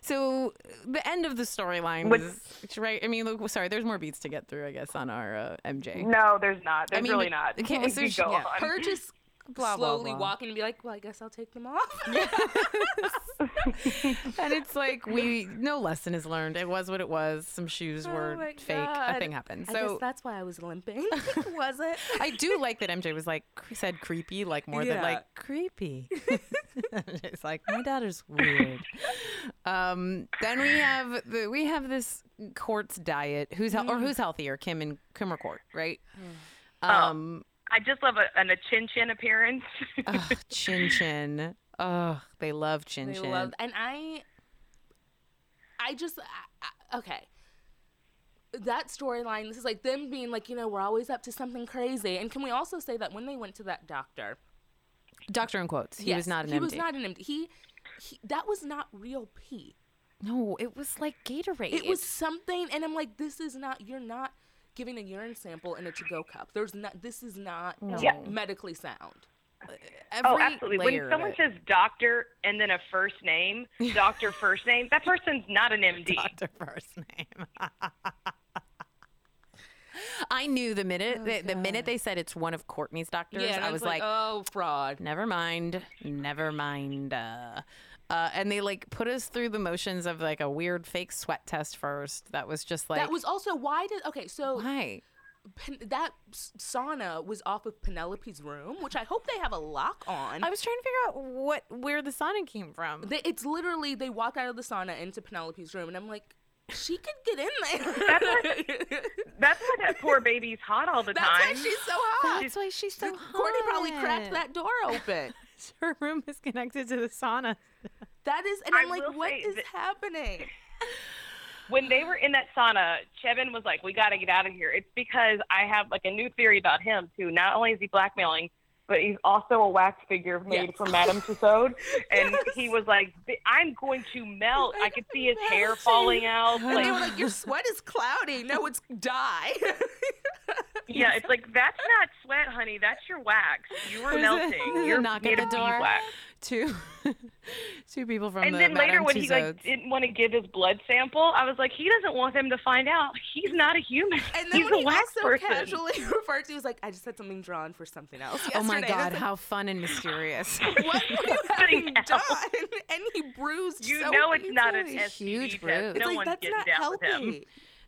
so the end of the storyline was right. I mean, look, sorry, there's more beats to get through, I guess, on our uh, MJ. No, there's not. There's mean, really not. okay, We so could she- go yeah. Her just (laughs) Blah, blah, slowly blah. walking and be like, well, I guess I'll take them off. (laughs) and it's like we no lesson is learned. It was what it was. Some shoes Oh were my fake. A thing happened. I guess So that's why I was limping. (laughs) was it? I do like that MJ was like said creepy, like more than like creepy. (laughs) it's like my daughter's weird. Um, then we have the, we have this Kourt's diet. Who's Mm. or who's healthier, Kim and Kim or Kourt, right? Oh. Um, I just love a, an, a chin chin appearance. ugh, Chin Chin. Oh, they love Chin They Chin. love, and I, I just, I, I- okay. That storyline, this is like them being like, you know, we're always up to something crazy. And can we also say that when they went to that doctor, Doctor in quotes. He yes, was not an he MD. was not an MD. He, he, that was not real pee. no, it was like Gatorade. It was something, and I'm like, this is not. You're not giving a urine sample in a to-go cup. There's not. This is not No. Yeah. medically sound. Uh, oh, every oh, absolutely. When someone says doctor and then a first name, (laughs) doctor first name, that person's not an MD. Doctor first name. (laughs) I knew the minute the, the minute they said it's one of Kourtney's doctors, Yeah, I was like, oh, fraud. never mind, never mind. Uh, uh, and they like put us through the motions of like a weird fake sweat test first. That was just like, that was also why did okay. So why? Pen- that sauna was off of Penelope's room, which I hope they have a lock on. I was trying to figure out what where the sauna came from. They, it's literally they walked out of the sauna into Penelope's room, and I'm like, she could get in there. That's why that poor baby's hot all the time. That's why she's so hot. That's why she's so hot. Kourtney probably cracked that door open. (laughs) Her room is connected to the sauna. That is, and I I'm like, will what say is that- happening? (laughs) when they were in that sauna, Cheban was like, "We got to get out of here." It's because I have like a new theory about him too. Not only is he blackmailing, but he's also a wax figure made Yes. from Madame Tussauds. (laughs) And Yes. he was like, "I'm going to melt." I could see his hair falling out. And they were Like, like, your sweat is cloudy. No, it's dye. (laughs) yeah, it's like that's not sweat, honey. That's your wax. You were melting. You're knock made at of the door. beeswax. Two, (laughs) two people from And the then later, Madame when he like didn't want to give his blood sample, I was like, he doesn't want them to find out. (laughs) He's not a human. And then He's when a he wax also person. casually (laughs) referred to, he was like, I just had something drawn for something else. oh my god, it's like, how fun and mysterious! what were you having done? else. And he bruised You so know it's not an easily. Huge test. bruise. It's No like one's that's getting not down with him.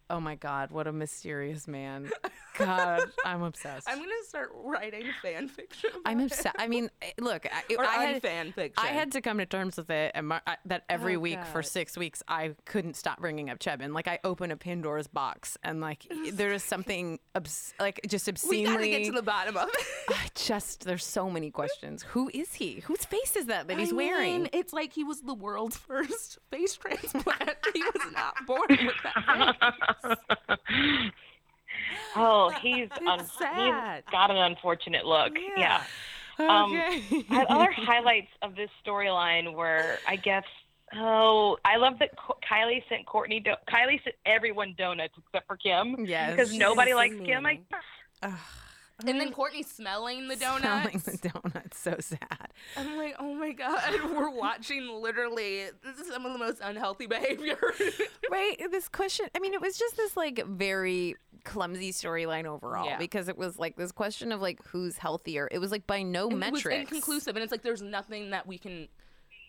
Healthy. oh my god, what a mysterious man! God, (laughs) I'm obsessed. I'm gonna start writing fan fiction. I'm obsessed. I mean, eh, look, I, or I had, unfan fiction. I had to come to terms with it, and my, I, that every Oh, week for six weeks, I couldn't stop bringing up Cheban. Like I open a Pandora's box, and like (laughs) there is something obs- like just obscenely We gotta get to the bottom of it. (sighs) I just there's so many questions. Who is he? Whose face is that that he's I wearing? mean, it's like he was the world's (laughs) first face transplant. he was not born with that. (laughs) Oh, he's un- he's got an unfortunate look. Yeah. Yeah. Um, okay. Had other (laughs) highlights of this storyline were, I guess, oh, I love that Kylie sent Kourtney. Do- Kylie sent everyone donuts except for Kim. Yes. Because nobody likes Kim. I, Ugh, And then Kourtney smelling the smelling the (laughs) donuts, so sad. I'm like, oh my god, (laughs) we're watching literally this is some of the most unhealthy behavior. (laughs) right this question i mean it was just this like very clumsy storyline overall Yeah. because it was like this question of like who's healthier it was like by no And It was inconclusive, and it's like there's nothing that we can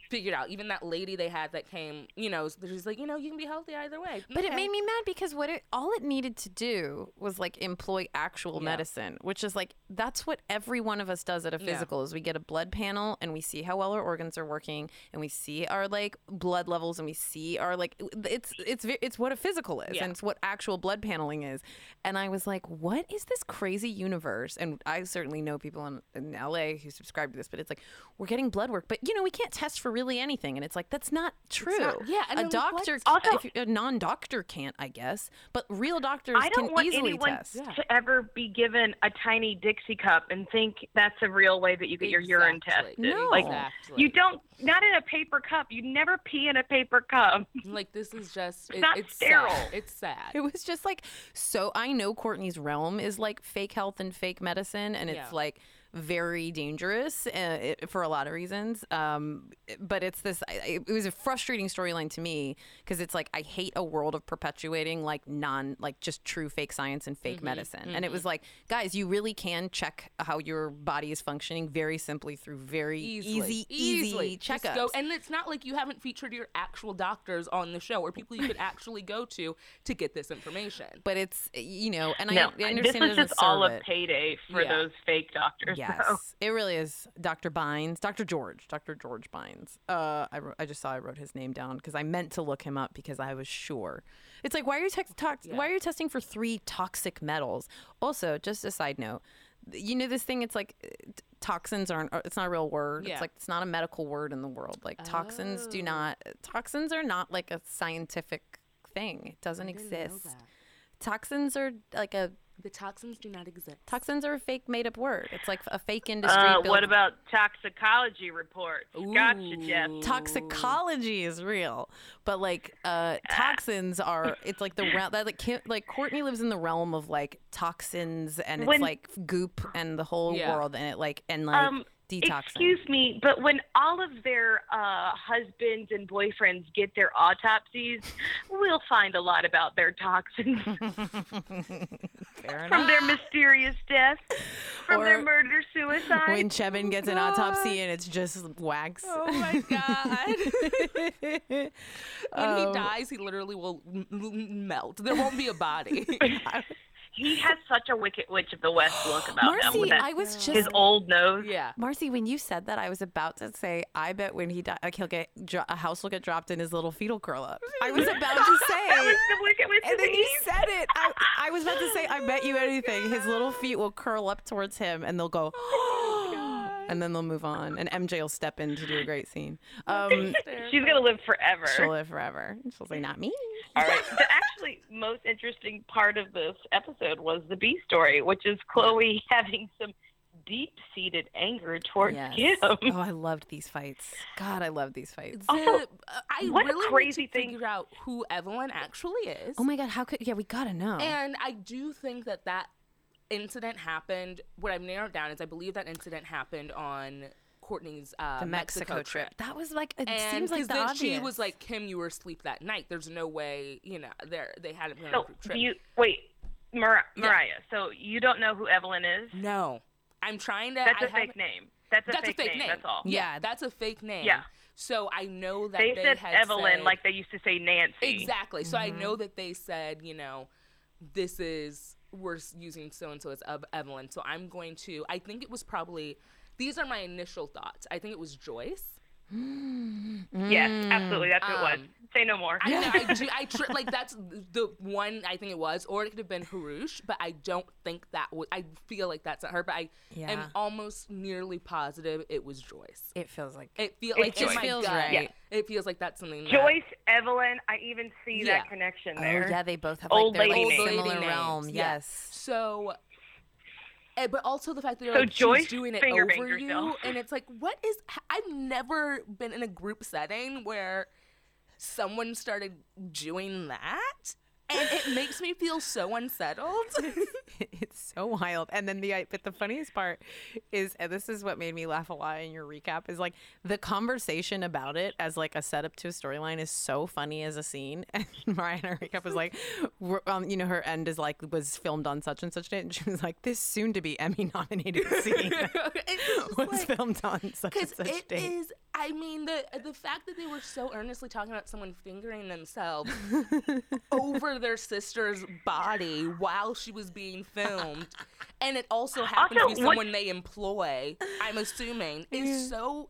figure out. Even that lady they had that came, you know, she's like, you know, you can be healthy either way. but it made me mad because what it all it needed to do was like employ actual Yeah. medicine which is like that's what every one of us does at a Yeah. physical is we get a blood panel and we see how well our organs are working and we see our like blood levels and we see our like it's it's it's what a physical is Yeah. and it's what actual blood paneling is and i was like what is this crazy universe and i certainly know people in, in la who subscribe to this but it's like we're getting blood work but you know we can't test for really anything and it's like that's not true not- yeah, and a I'm doctor Also- if a non-doctor can't i guess but real doctors I don't can want easily anyone test Yeah. to ever be given a tiny Dixie cup and think that's a real way that you get your urine Exactly. tested. No. Like Exactly. you don't, not in a paper cup. You never pee in a paper cup. like this is just it, not it's sterile. Sad. It's sad. It was just like so. I know Kourtney's realm is like fake health and fake medicine, and it's Yeah. like very dangerous uh, it, for a lot of reasons. Um, but it's this. I, it was a frustrating storyline to me because it's like I hate a world of perpetuating like non, like just true fake science and fake medicine. And it was like, guys, you really can check how your body is functioning very simply through very easy, easy Just checkups. go- and it's not like you haven't featured your actual doctors on the show or people you could actually go to to get this information. but it's you know, and No, I, I this understand was it just all a payday for Yeah. those fake doctors. Yes, though. (laughs) it really is. Dr. Bynes, Dr. George, Dr. George Bynes. Uh, I, wrote, I just saw I wrote his name down because I meant to look him up because I was sure. It's like why are you tex- tox- why are you testing for three toxic metals? Also, just a side note, you know this thing. It's like toxins aren't. uh, It's not a real word. Yeah. It's like it's not a medical word in the world. Like toxins do Oh. not. Toxins are not like a scientific thing. It doesn't I didn't know exist. Toxins are like a The toxins do not exist. toxins are a fake made up word. It's like a fake industry. Uh, what about toxicology reports? Gotcha, Jeff. Toxicology is real but like uh toxins are it's like the (clears throat) realm that like like kourtney lives in the realm of like toxins and it's When- like goop and the whole Yeah. world and it like and like Um, detoxing Excuse me, but when all of their uh, husbands and boyfriends get their autopsies, we'll find a lot about their toxins Fair (laughs) from their mysterious death, from their murder suicide. when Cheban gets an autopsy and it's just wax. Oh my (laughs) god. (laughs) when Um, he dies, he literally will m- m- melt. There won't be a body. (laughs) he has such a Wicked Witch of the West look about him Marcy, with that, I was just his old nose. Yeah. Marcy, when you said that, I was about to say, I bet when he died, like he'll get dro- a house will get dropped in his little fetal curl up. I was about to (laughs) That say, was the Wicked Witch and then the you said it. I, I was about to say, I bet you anything. His little feet will curl up towards him, and they'll go, (gasps) (gasps) (gasps) and then they'll move on, and MJ will step in to do a great scene. (laughs) Um, She's gonna live forever. she'll live forever. She'll say, not me. All right. The actually most interesting part of this episode was the B story, which is Khloé (laughs) having some deep-seated anger towards Yes. Kim. Oh, I loved these fights. God, I love these fights. Also, uh, I what a really crazy need to thing- figure out who Evelyn actually is. Oh my God, how could? Yeah, we gotta know. And I do think that that incident happened. What I've narrowed down is I believe that incident happened on Kourtney's uh, the Mexico, trip. That was like it And seems like the then obvious. she was like, "Kim, you were asleep that night. There's no way, you know, there they hadn't been on a group trip." do you wait, Mar- Mariah? So you don't know who Evelyn is? no, I'm trying to. That's I a fake name. That's a, That's fake, a fake name. That's all. Yeah, Yeah. that's a fake name. Yeah. So I know that They, they, said had Evelyn said- like they used to say Nancy. Exactly. So I Mm-hmm. know that they said, you know, this is we're using so and so as Ev- Evelyn. So I'm going to. I think it was probably. These are my initial thoughts. I think it was Joyce. Yes, absolutely. That's what it was. Um, Say no more. I, know, I, (laughs) do, I tr- like that's the one I think it was, or it could have been Hrush, but I don't think that was. I feel like that's not her, but I am almost nearly positive it was Joyce. It feels like It feels It like in just feels gut, right. It feels like that's something. that- Joyce, Evelyn. I even see Yeah. that connection oh there. yeah, they both have Old like their lady like similar Old lady realm. names, yeah. Yes. So, eh, but also the fact that they're So like, she's doing it over you, herself. and it's like, what is? I've never been in a group setting where someone started doing that, and it makes me feel so unsettled. (laughs) it's so wild. And then the but the funniest part is and this is what made me laugh a lot in your recap is like the conversation about it as like a setup to a storyline is so funny as a scene. (laughs) And Mariah in her recap was like, um, you know, her end is like was filmed on such and such date, and she was like, this soon to be Emmy nominated scene (laughs) was like- filmed on such and such it date. is, I mean, the the fact that they were so earnestly talking about someone fingering themselves (laughs) over their sister's body while she was being filmed, and it also happened Also, to be what- someone they employ, I'm assuming, is so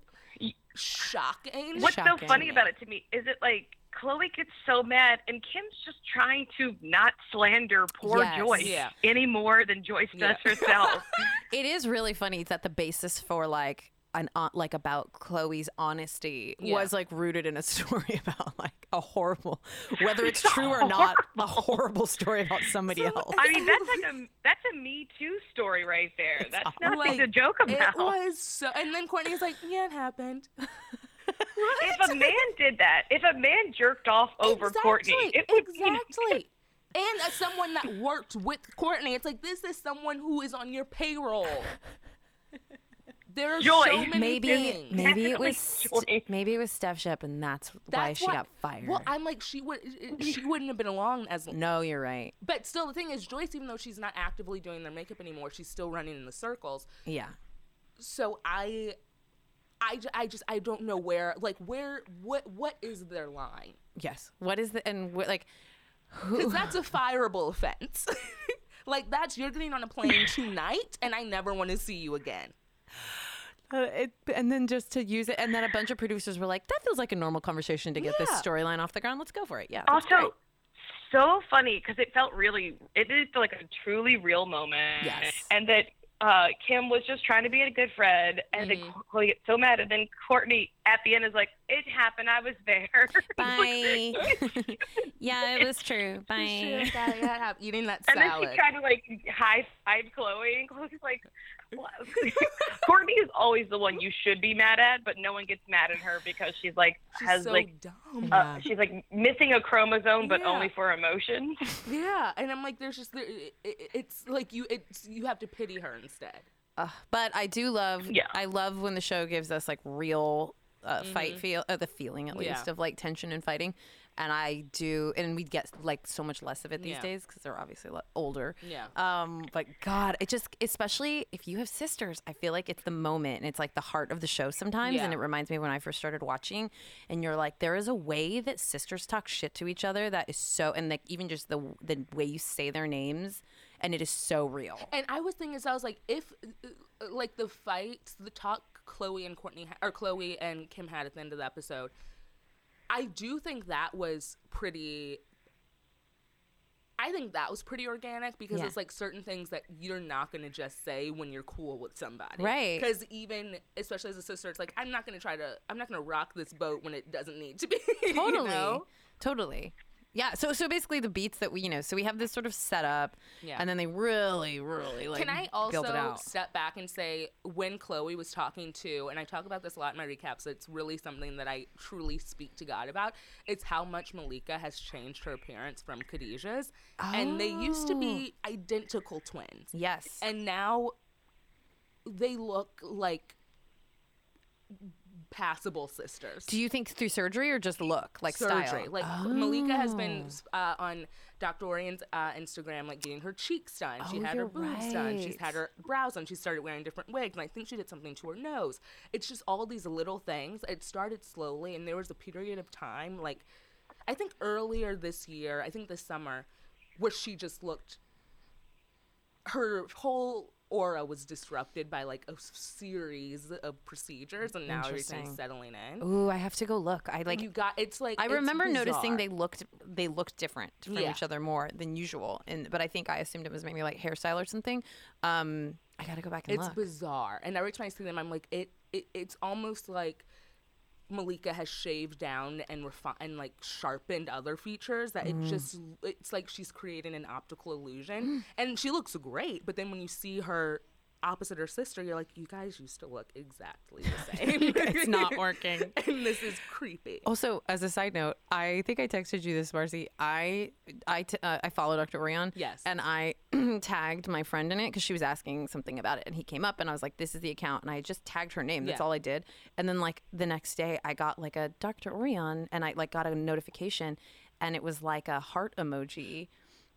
shocking. What's Shocking. so funny about it to me is it like Khloé gets so mad, and Kim's just trying to not slander poor Yes. Joyce Yeah. any more than Joyce does Yeah. herself. (laughs) It is really funny that the basis for like an uh, like about Khloé's honesty Yeah. was like rooted in a (laughs) story about like a horrible, (laughs) whether it's true or not, a horrible story about somebody else. I mean, that's like a that's a Me Too story right there. That's nothing Like, to joke about. It about. was so, and then Kourtney's like, "Yeah, it happened." (laughs) If a man did that, if a man jerked off over Kourtney, it would be exactly. And as someone that worked with Kourtney, it's like this is someone who is on your payroll. There are Joy. so many maybe things. maybe it was joy. maybe it was Steph Shep, and that's, why That's she what- got fired. Well, I'm like she would she wouldn't have been along as no, you're right. But still, the thing is, Joyce, even though she's not actively doing their makeup anymore, she's still running in the circles. Yeah. So I, I, I just I don't know where like where what what is their line Yes. What is the and what, like because that's a fireable offense. (laughs) like that's you're getting on a plane (laughs) tonight, and I never want to see you again. Uh, it, and then just to use it, and then a bunch of producers were like, "That feels like a normal conversation to get this storyline off the ground. Let's go for it." Yeah. also great. so funny because it felt really it did feel like a truly real moment Yes. and that uh, Kim was just trying to be a good friend, and Mm-hmm. then Khloé gets so mad, and then Kourtney at the end is like, "It happened. I was there." (laughs) Bye. (laughs) (laughs) yeah, it was true. Sure, Bye. gotta eating that salad. and then salad. she tried to like high five Khloé, and Khloé's like, what? (laughs) "Kourtney is always the one you should be mad at, but no one gets mad at her because she's like She's has so like dumb. uh, she's like missing a chromosome, but Yeah. only for emotion." (laughs) yeah, and I'm like, there's just there, it, it- it's like you it's you have to pity her instead. Uh, but I do love. Yeah. I love when the show gives us like real uh, fight feel, uh, the feeling at least Mm-hmm. Yeah. of like tension and fighting. And I do, and we get like so much less of it these Yeah. days because they're obviously older. Yeah. Um, but God, it just, especially if you have sisters, I feel like it's the moment and it's like the heart of the show sometimes. Yeah. And it reminds me when I first started watching, and you're like, there is a way that sisters talk shit to each other that is so, and like even just the the way you say their names, and it is so real. And I was thinking, so I was like, if uh, uh, like the fight, the talk Khloé and Kourtney or Khloé and Kim had at the end of the episode, I do think that was pretty. I think that was pretty organic because Yeah. it's like certain things that you're not going to just say when you're cool with somebody. Right. Because even, especially as a sister, it's like, I'm not going to try to, I'm not going to rock this boat when it doesn't need to be. (laughs) you totally know? totally yeah so so basically the beats that we you know so we have this sort of setup Yeah. and then they really really like Can I also step back and say when Khloé was talking to, and I talk about this a lot in my recaps, so it's really something that I truly speak to God about. It's how much Malika has changed her appearance from Khadijah's, and they used to be oh. identical twins, yes and now they look like passable sisters. do you think through surgery or just look like surgery. style Like Malika has been Oh. uh, on Dr. Ourian's uh, Instagram, like getting her cheeks done. She Oh, had her boobs done. She's had her brows done. She started wearing different wigs, and I think she did something to her nose. It's just all these little things. It started slowly, and there was a period of time, like I think earlier this year, I think this summer, where she just looked. Her whole aura was disrupted by like a series of procedures, and now everything's settling in. Ooh, I have to go look. I like. you got it's like I it's remember noticing they looked they looked different from Yeah. each other more than usual, and but I think I assumed it was maybe like hairstyle or something. Um, I gotta go back and it's look. bizarre and every time i see them i'm like it, it it's almost like malika has shaved down and refi- and like sharpened other features that Mm. it just it's like she's creating an optical illusion and she looks great but then when you see her opposite her sister you're like you guys used to look exactly the (laughs) same It's not working. (laughs) and this is creepy Also, as a side note, I think I texted you this, Marcy. I I t- uh, I follow Dr. Ourian. Yes. And I (clears throat) tagged my friend in it because she was asking something about it, and he came up, and I was like, "This is the account," and I just tagged her name. That's Yeah. all I did. And then like the next day, I got like a Dr. Ourian, and I like got a notification, and it was like a heart emoji.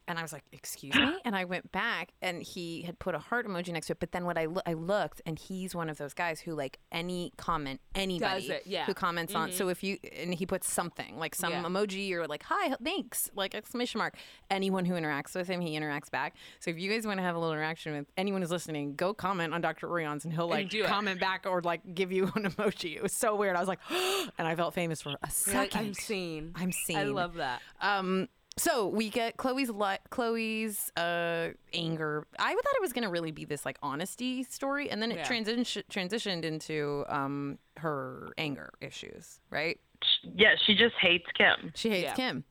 And I was like, "Excuse me," and I went back, and he had put a heart emoji next to it. But then when I loo- I looked, and he's one of those guys who like any comment, anybody it, yeah. who comments on. So if you and he puts something like some Yeah. emoji or like "Hi, thanks," like exclamation mark. Anyone who interacts with him, he interacts back. So if you guys want to have a little interaction with anyone who's listening, go comment on Dr. Ourian's, and he'll like do it. comment back or like give you (laughs) an emoji. It was so weird. I was like, (gasps) and I felt famous for a You're second. like, i'm seen I'm seen. i love that Um, so we get Khloé's li- Khloé's uh anger. I thought it was gonna really be this like honesty story, and then it Yeah. transition transitioned into um her anger issues. Right? Yeah, she just hates Kim. She hates Yeah. Kim.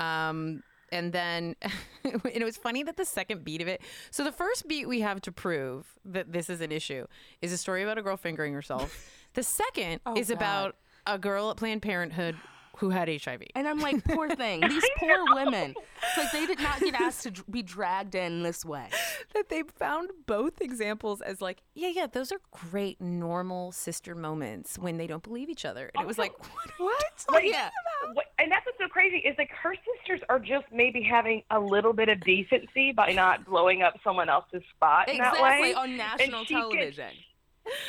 Um, and then (laughs) and it was funny that the second beat of it. So the first beat we have to prove that this is an issue is a story about a girl fingering herself. (laughs) The second is God. about a girl at Planned Parenthood who had HIV. And I'm like, poor (laughs) thing. These poor women. It's like they did not get asked to be dragged in this way. (laughs) that they found both examples as like, yeah, yeah, those are great normal sister moments when they don't believe each other. And it was like, oh, what? Like, yeah. what- and that's what's so crazy is like her sisters are just maybe having a little bit of decency by not blowing up someone else's spot in that way. on national she gets- television.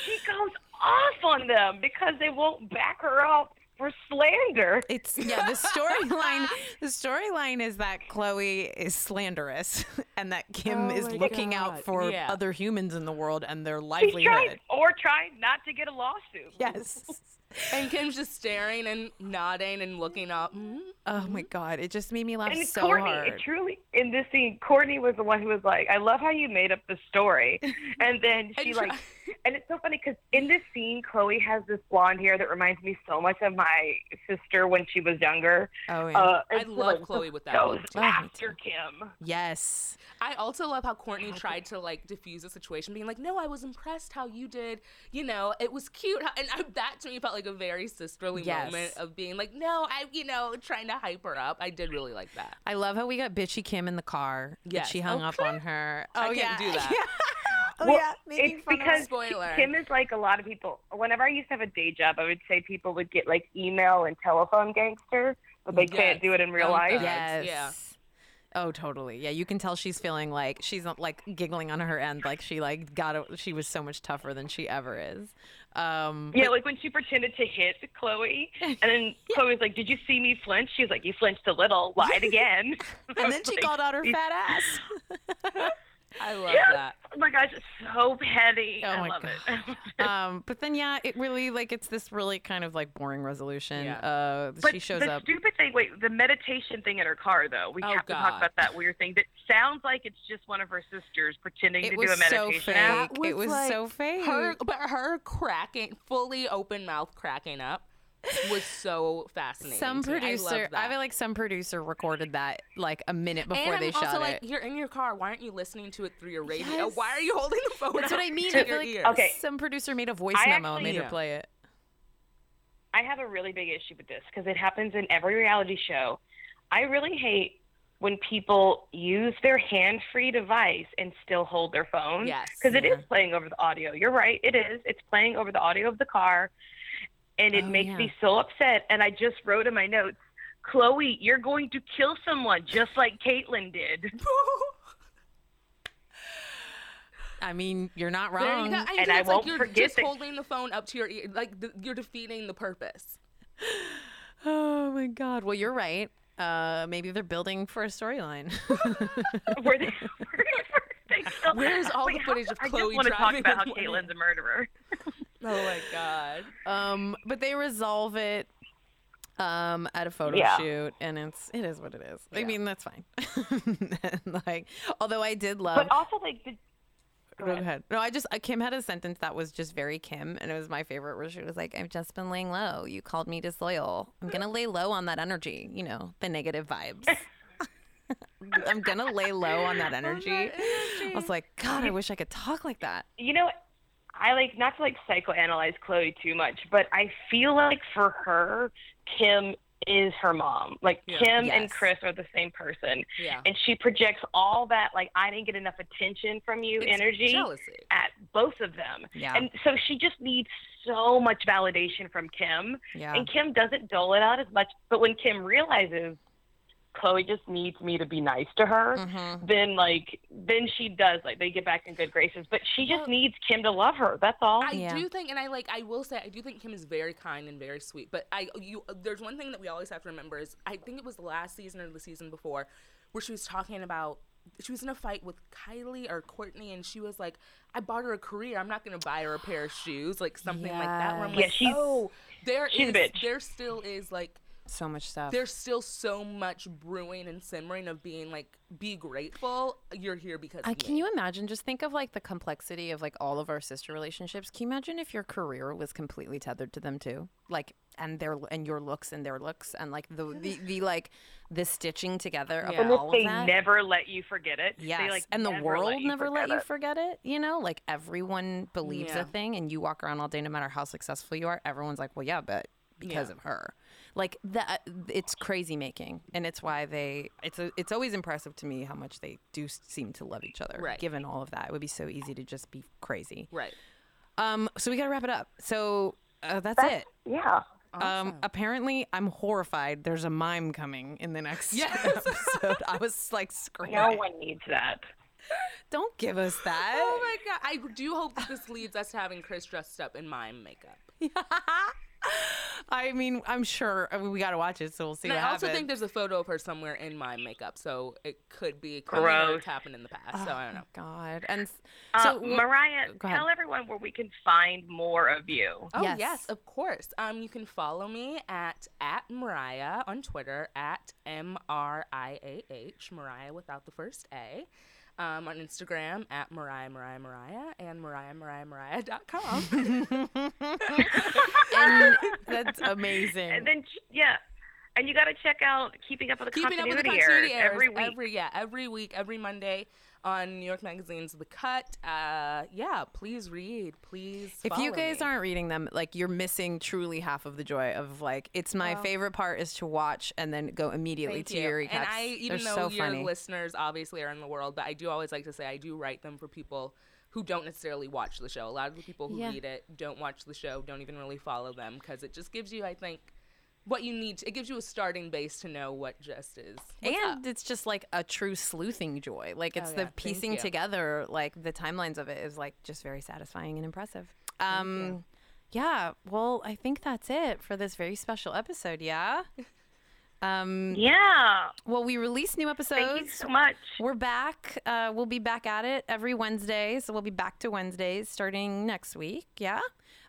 She goes off on them because they won't back her up for slander. It's yeah. The storyline. (laughs) the storyline is that Khloé is slanderous, (laughs) and that Kim Oh is my looking out for yeah. other humans in the world and their She's livelihood. trying or trying not to get a lawsuit. Yes. (laughs) And Kim's just staring and nodding and looking up. Mm, Oh my god! It just made me laugh so much. And so Kourtney, hard. it truly in this scene, Kourtney was the one who was like, "I love how you made up the story," and then she And like, try- and it's so funny because in this scene, Khloé has this blonde hair that reminds me so much of my sister when she was younger. oh yeah. Uh, I and so, love like, Khloé with that goes one. Oh, me after Kim. yes. I also love how Kourtney tried to like diffuse the situation, being like, "No, I was impressed how you did. You know, it was cute." And I, that to me felt like a very sisterly Yes. moment of being like, "No, I, you know, trying to hype her up." I did really like that. I love how we got bitchy Kim in the car. that Yes. she hung Oh, up on her. I Oh can't yeah. do (laughs) that. Oh Well, yeah. Making It's fun of because her. Spoiler. Kim is like a lot of people. Whenever I used to have a day job, I would say people would get like email and telephone gangster but they can't do it in real Oh, life. God. Yes. yeah. Oh, totally. Yeah, you can tell she's feeling like she's not like giggling on her end, like she like got a, she was so much tougher than she ever is. Um, Yeah, like when she pretended to hit Khloé, (laughs) and then Khloé's like, "Did you see me flinch?" She was like, "You flinched a little. Lied (laughs) again." and then she (laughs) Like, called out her fat ass. I love Yeah. that. Oh my gosh, it's so petty. Oh I my love it. (laughs) um, but then yeah, it really like it's this really kind of like boring resolution. Yeah. Uh, But she shows the up. stupid thing, wait, the meditation thing in her car, though. We Oh, have to God. talk about that weird thing that sounds like it's just one of her sisters pretending It to do a meditation. so meditation. fake. app. It was so fake. Her, but her cracking, fully open mouth cracking up, was so fascinating. Some producer, I, that. I feel like some producer recorded that like a minute before and they I'm shot also like, it. you're in your car. Why aren't you listening to it through your radio? Yes. Why are you holding the phone? That's what I mean. I feel like ear? Okay. some producer made a voice I memo and actually- made her play it. I have a really big issue with this because it happens in every reality show. I really hate when people use their hand-free device and still hold their phone. Yes. Because it is playing over the audio. You're right. It is. It's playing over the audio of the car, and it Oh, makes yeah. me so upset. And I just wrote in my notes, Khloé, you're going to kill someone just like Caitlyn did. (laughs) I mean, you're not There you wrong. go. I And know, I it's won't like you're forget just that- holding the phone up to your ear, like the, you're defeating the purpose. (sighs) Oh my god. Well, you're right. Uh, maybe they're building for a storyline. (laughs) Were they, (laughs) were they Where's all the footage how- of I Khloé just want to talk about how on Caitlyn's a murderer. Oh my god. um, but they resolve it um at a photo Yeah. shoot and it's it is what it is. I mean, that's fine. (laughs) And, like although I did love But also, like, the, Go ahead. No, I just uh, Kim had a sentence that was just very Kim, and it was my favorite. Where she was like, "I've just been laying low. You called me disloyal. I'm gonna lay low on that energy. You know, the negative vibes. (laughs) (laughs) I'm gonna lay low on that energy." I was like, "God, I wish I could talk like that." you know, I like not to like psychoanalyze Khloé too much, but I feel like for her, Kim is her mom. Like Yeah. Kim Yes. and Kris are the same person, Yeah. and she projects all that like I didn't get enough attention from you It's energy Jealousy. at both of them. Yeah. And so she just needs so much validation from Kim. Yeah. And Kim doesn't dole it out as much. But when Kim realizes Khloé just needs me to be nice to her, Mhm. then like then she does like they get back in good graces. But she just Well- needs Kim to love her. That's all. I Yeah. do think, and I like, I will say, I do think Kim is very kind and very sweet. But I, you, there's one thing that we always have to remember is, I think it was the last season or the season before, where she was talking about, she was in a fight with Kylie or Kourtney, and she was like, I bought her a career. I'm not gonna buy her a pair of shoes, like something like that. Where I'm Yeah, like, she's- oh, there she's a is- bitch. there still is like So much stuff. there's still so much brewing and simmering of being like be grateful you're here because I, can you imagine? Just think of like the complexity of like all of our sister relationships. Can you imagine if your career was completely tethered to them too? Like, and their and your looks and their looks and like the the, the like the stitching together of Yeah. and if all of they that. never let you forget it. Yes, They, like, and the world let never let forget you forget it. You know, like everyone believes Yeah. a thing, and you walk around all day, no matter how successful you are. Everyone's like, "Well, yeah, but because Yeah. of her." Like that, it's crazy making, and it's why they. It's a, it's always impressive to me how much they do seem to love each other. Right. Given all of that, it would be so easy to just be crazy. right Um. So we gotta wrap it up. So uh, that's, That's- it. Yeah. Um, apparently, I'm horrified. There's a mime coming in the next Yes. (laughs) episode. I was like screaming. No one needs that. Don't give us (laughs) that. oh my god i do hope that this leads us to having kris dressed up in mime makeup (laughs) I mean, I'm sure I mean, we got to watch it, so we'll see and what i also happens. think there's a photo of her somewhere in my makeup so it could be coming or Gross. it's happened in the past so i don't know God, and s- Uh, Mariah, tell everyone where we can find more of you. Oh yes. Yes. of course. Um, you can follow me at at Mariah on Twitter at M R I A H Mariah without the first A. Um, on Instagram at Mariah Mariah Mariah and Mariah Mariah Mariah.com. (laughs) and that's amazing. And then yeah, and you got to check out Keeping Up with the Keeping up with the Continuity continuity Errors errors every week. every yeah every week every Monday on New York Magazine's The Cut. Uh, yeah, please read. Please. if you guys me. aren't reading them, like you're missing truly half of the joy of like it's my Well- favorite part is to watch and then go immediately to you. your recaps. And I, even They're though so your funny. listeners obviously are in the world, but I do always like to say I do write them for people who don't necessarily watch the show. A lot of the people who Yeah. read it don't watch the show, don't even really follow them because it just gives you, I think, what you need. To, it gives you a starting base to know what just is. What's and up? it's just like a true sleuthing joy. Like it's Oh, the yeah. Thank piecing together, like the timelines of it is like just very satisfying and impressive. Um, yeah. Well, I think that's it for this very special episode. Yeah. (laughs) Um, Yeah. well, we release new episodes. Thank you so much. We're back. Uh, we'll be back at it every Wednesday. So we'll be back to Wednesdays starting next week. Yeah.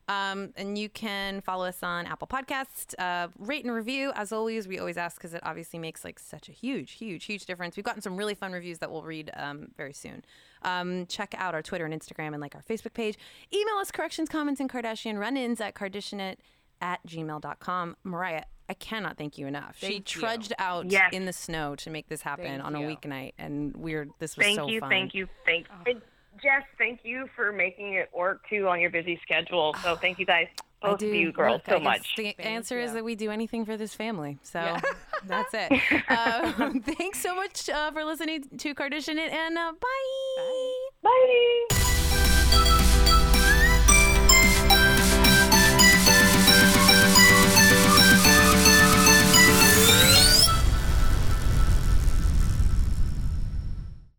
Um, and you can follow us on Apple Podcasts. Uh, rate and review, as always. We always ask because it obviously makes like such a huge, huge, huge difference. We've gotten some really fun reviews that we'll read um, very soon. Um, check out our Twitter and Instagram and like our Facebook page. Email us corrections, comments, and Kardashian run-ins at Kardashianit at gmail.com. Mariah, I cannot thank you enough. she Thank you. trudged out Yes. in the snow to make this happen Thank on a weeknight, and we're this was Thank so you, fun. thank you, thank And Jess, thank you for making it work too on your busy schedule. So (sighs) thank you guys, I both do. of you girls, Look, I so much. The answer is that we do anything for this family. So Yeah. (laughs) that's it. (laughs) um, (laughs) thanks so much uh, for listening to Kardashian It, and uh, bye. Bye.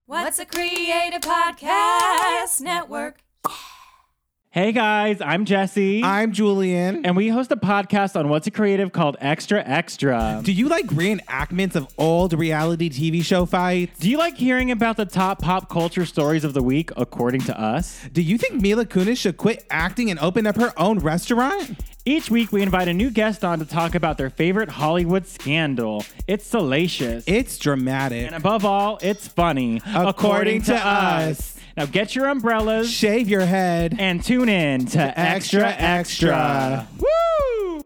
What's a Creative Podcast Network? Hey guys, I'm Jesse. I'm Julian. and we host a podcast on What's a Creative called Extra Extra. Do you like reenactments of old reality TV show fights? Do you like hearing about the top pop culture stories of the week according to us? Do you think Mila Kunis should quit acting and open up her own restaurant? Each week we invite a new guest on to talk about their favorite Hollywood scandal. It's salacious. It's dramatic. and above all, it's funny. According to us. Now get your umbrellas Shave your head. and tune in to Extra Extra, Extra. extra.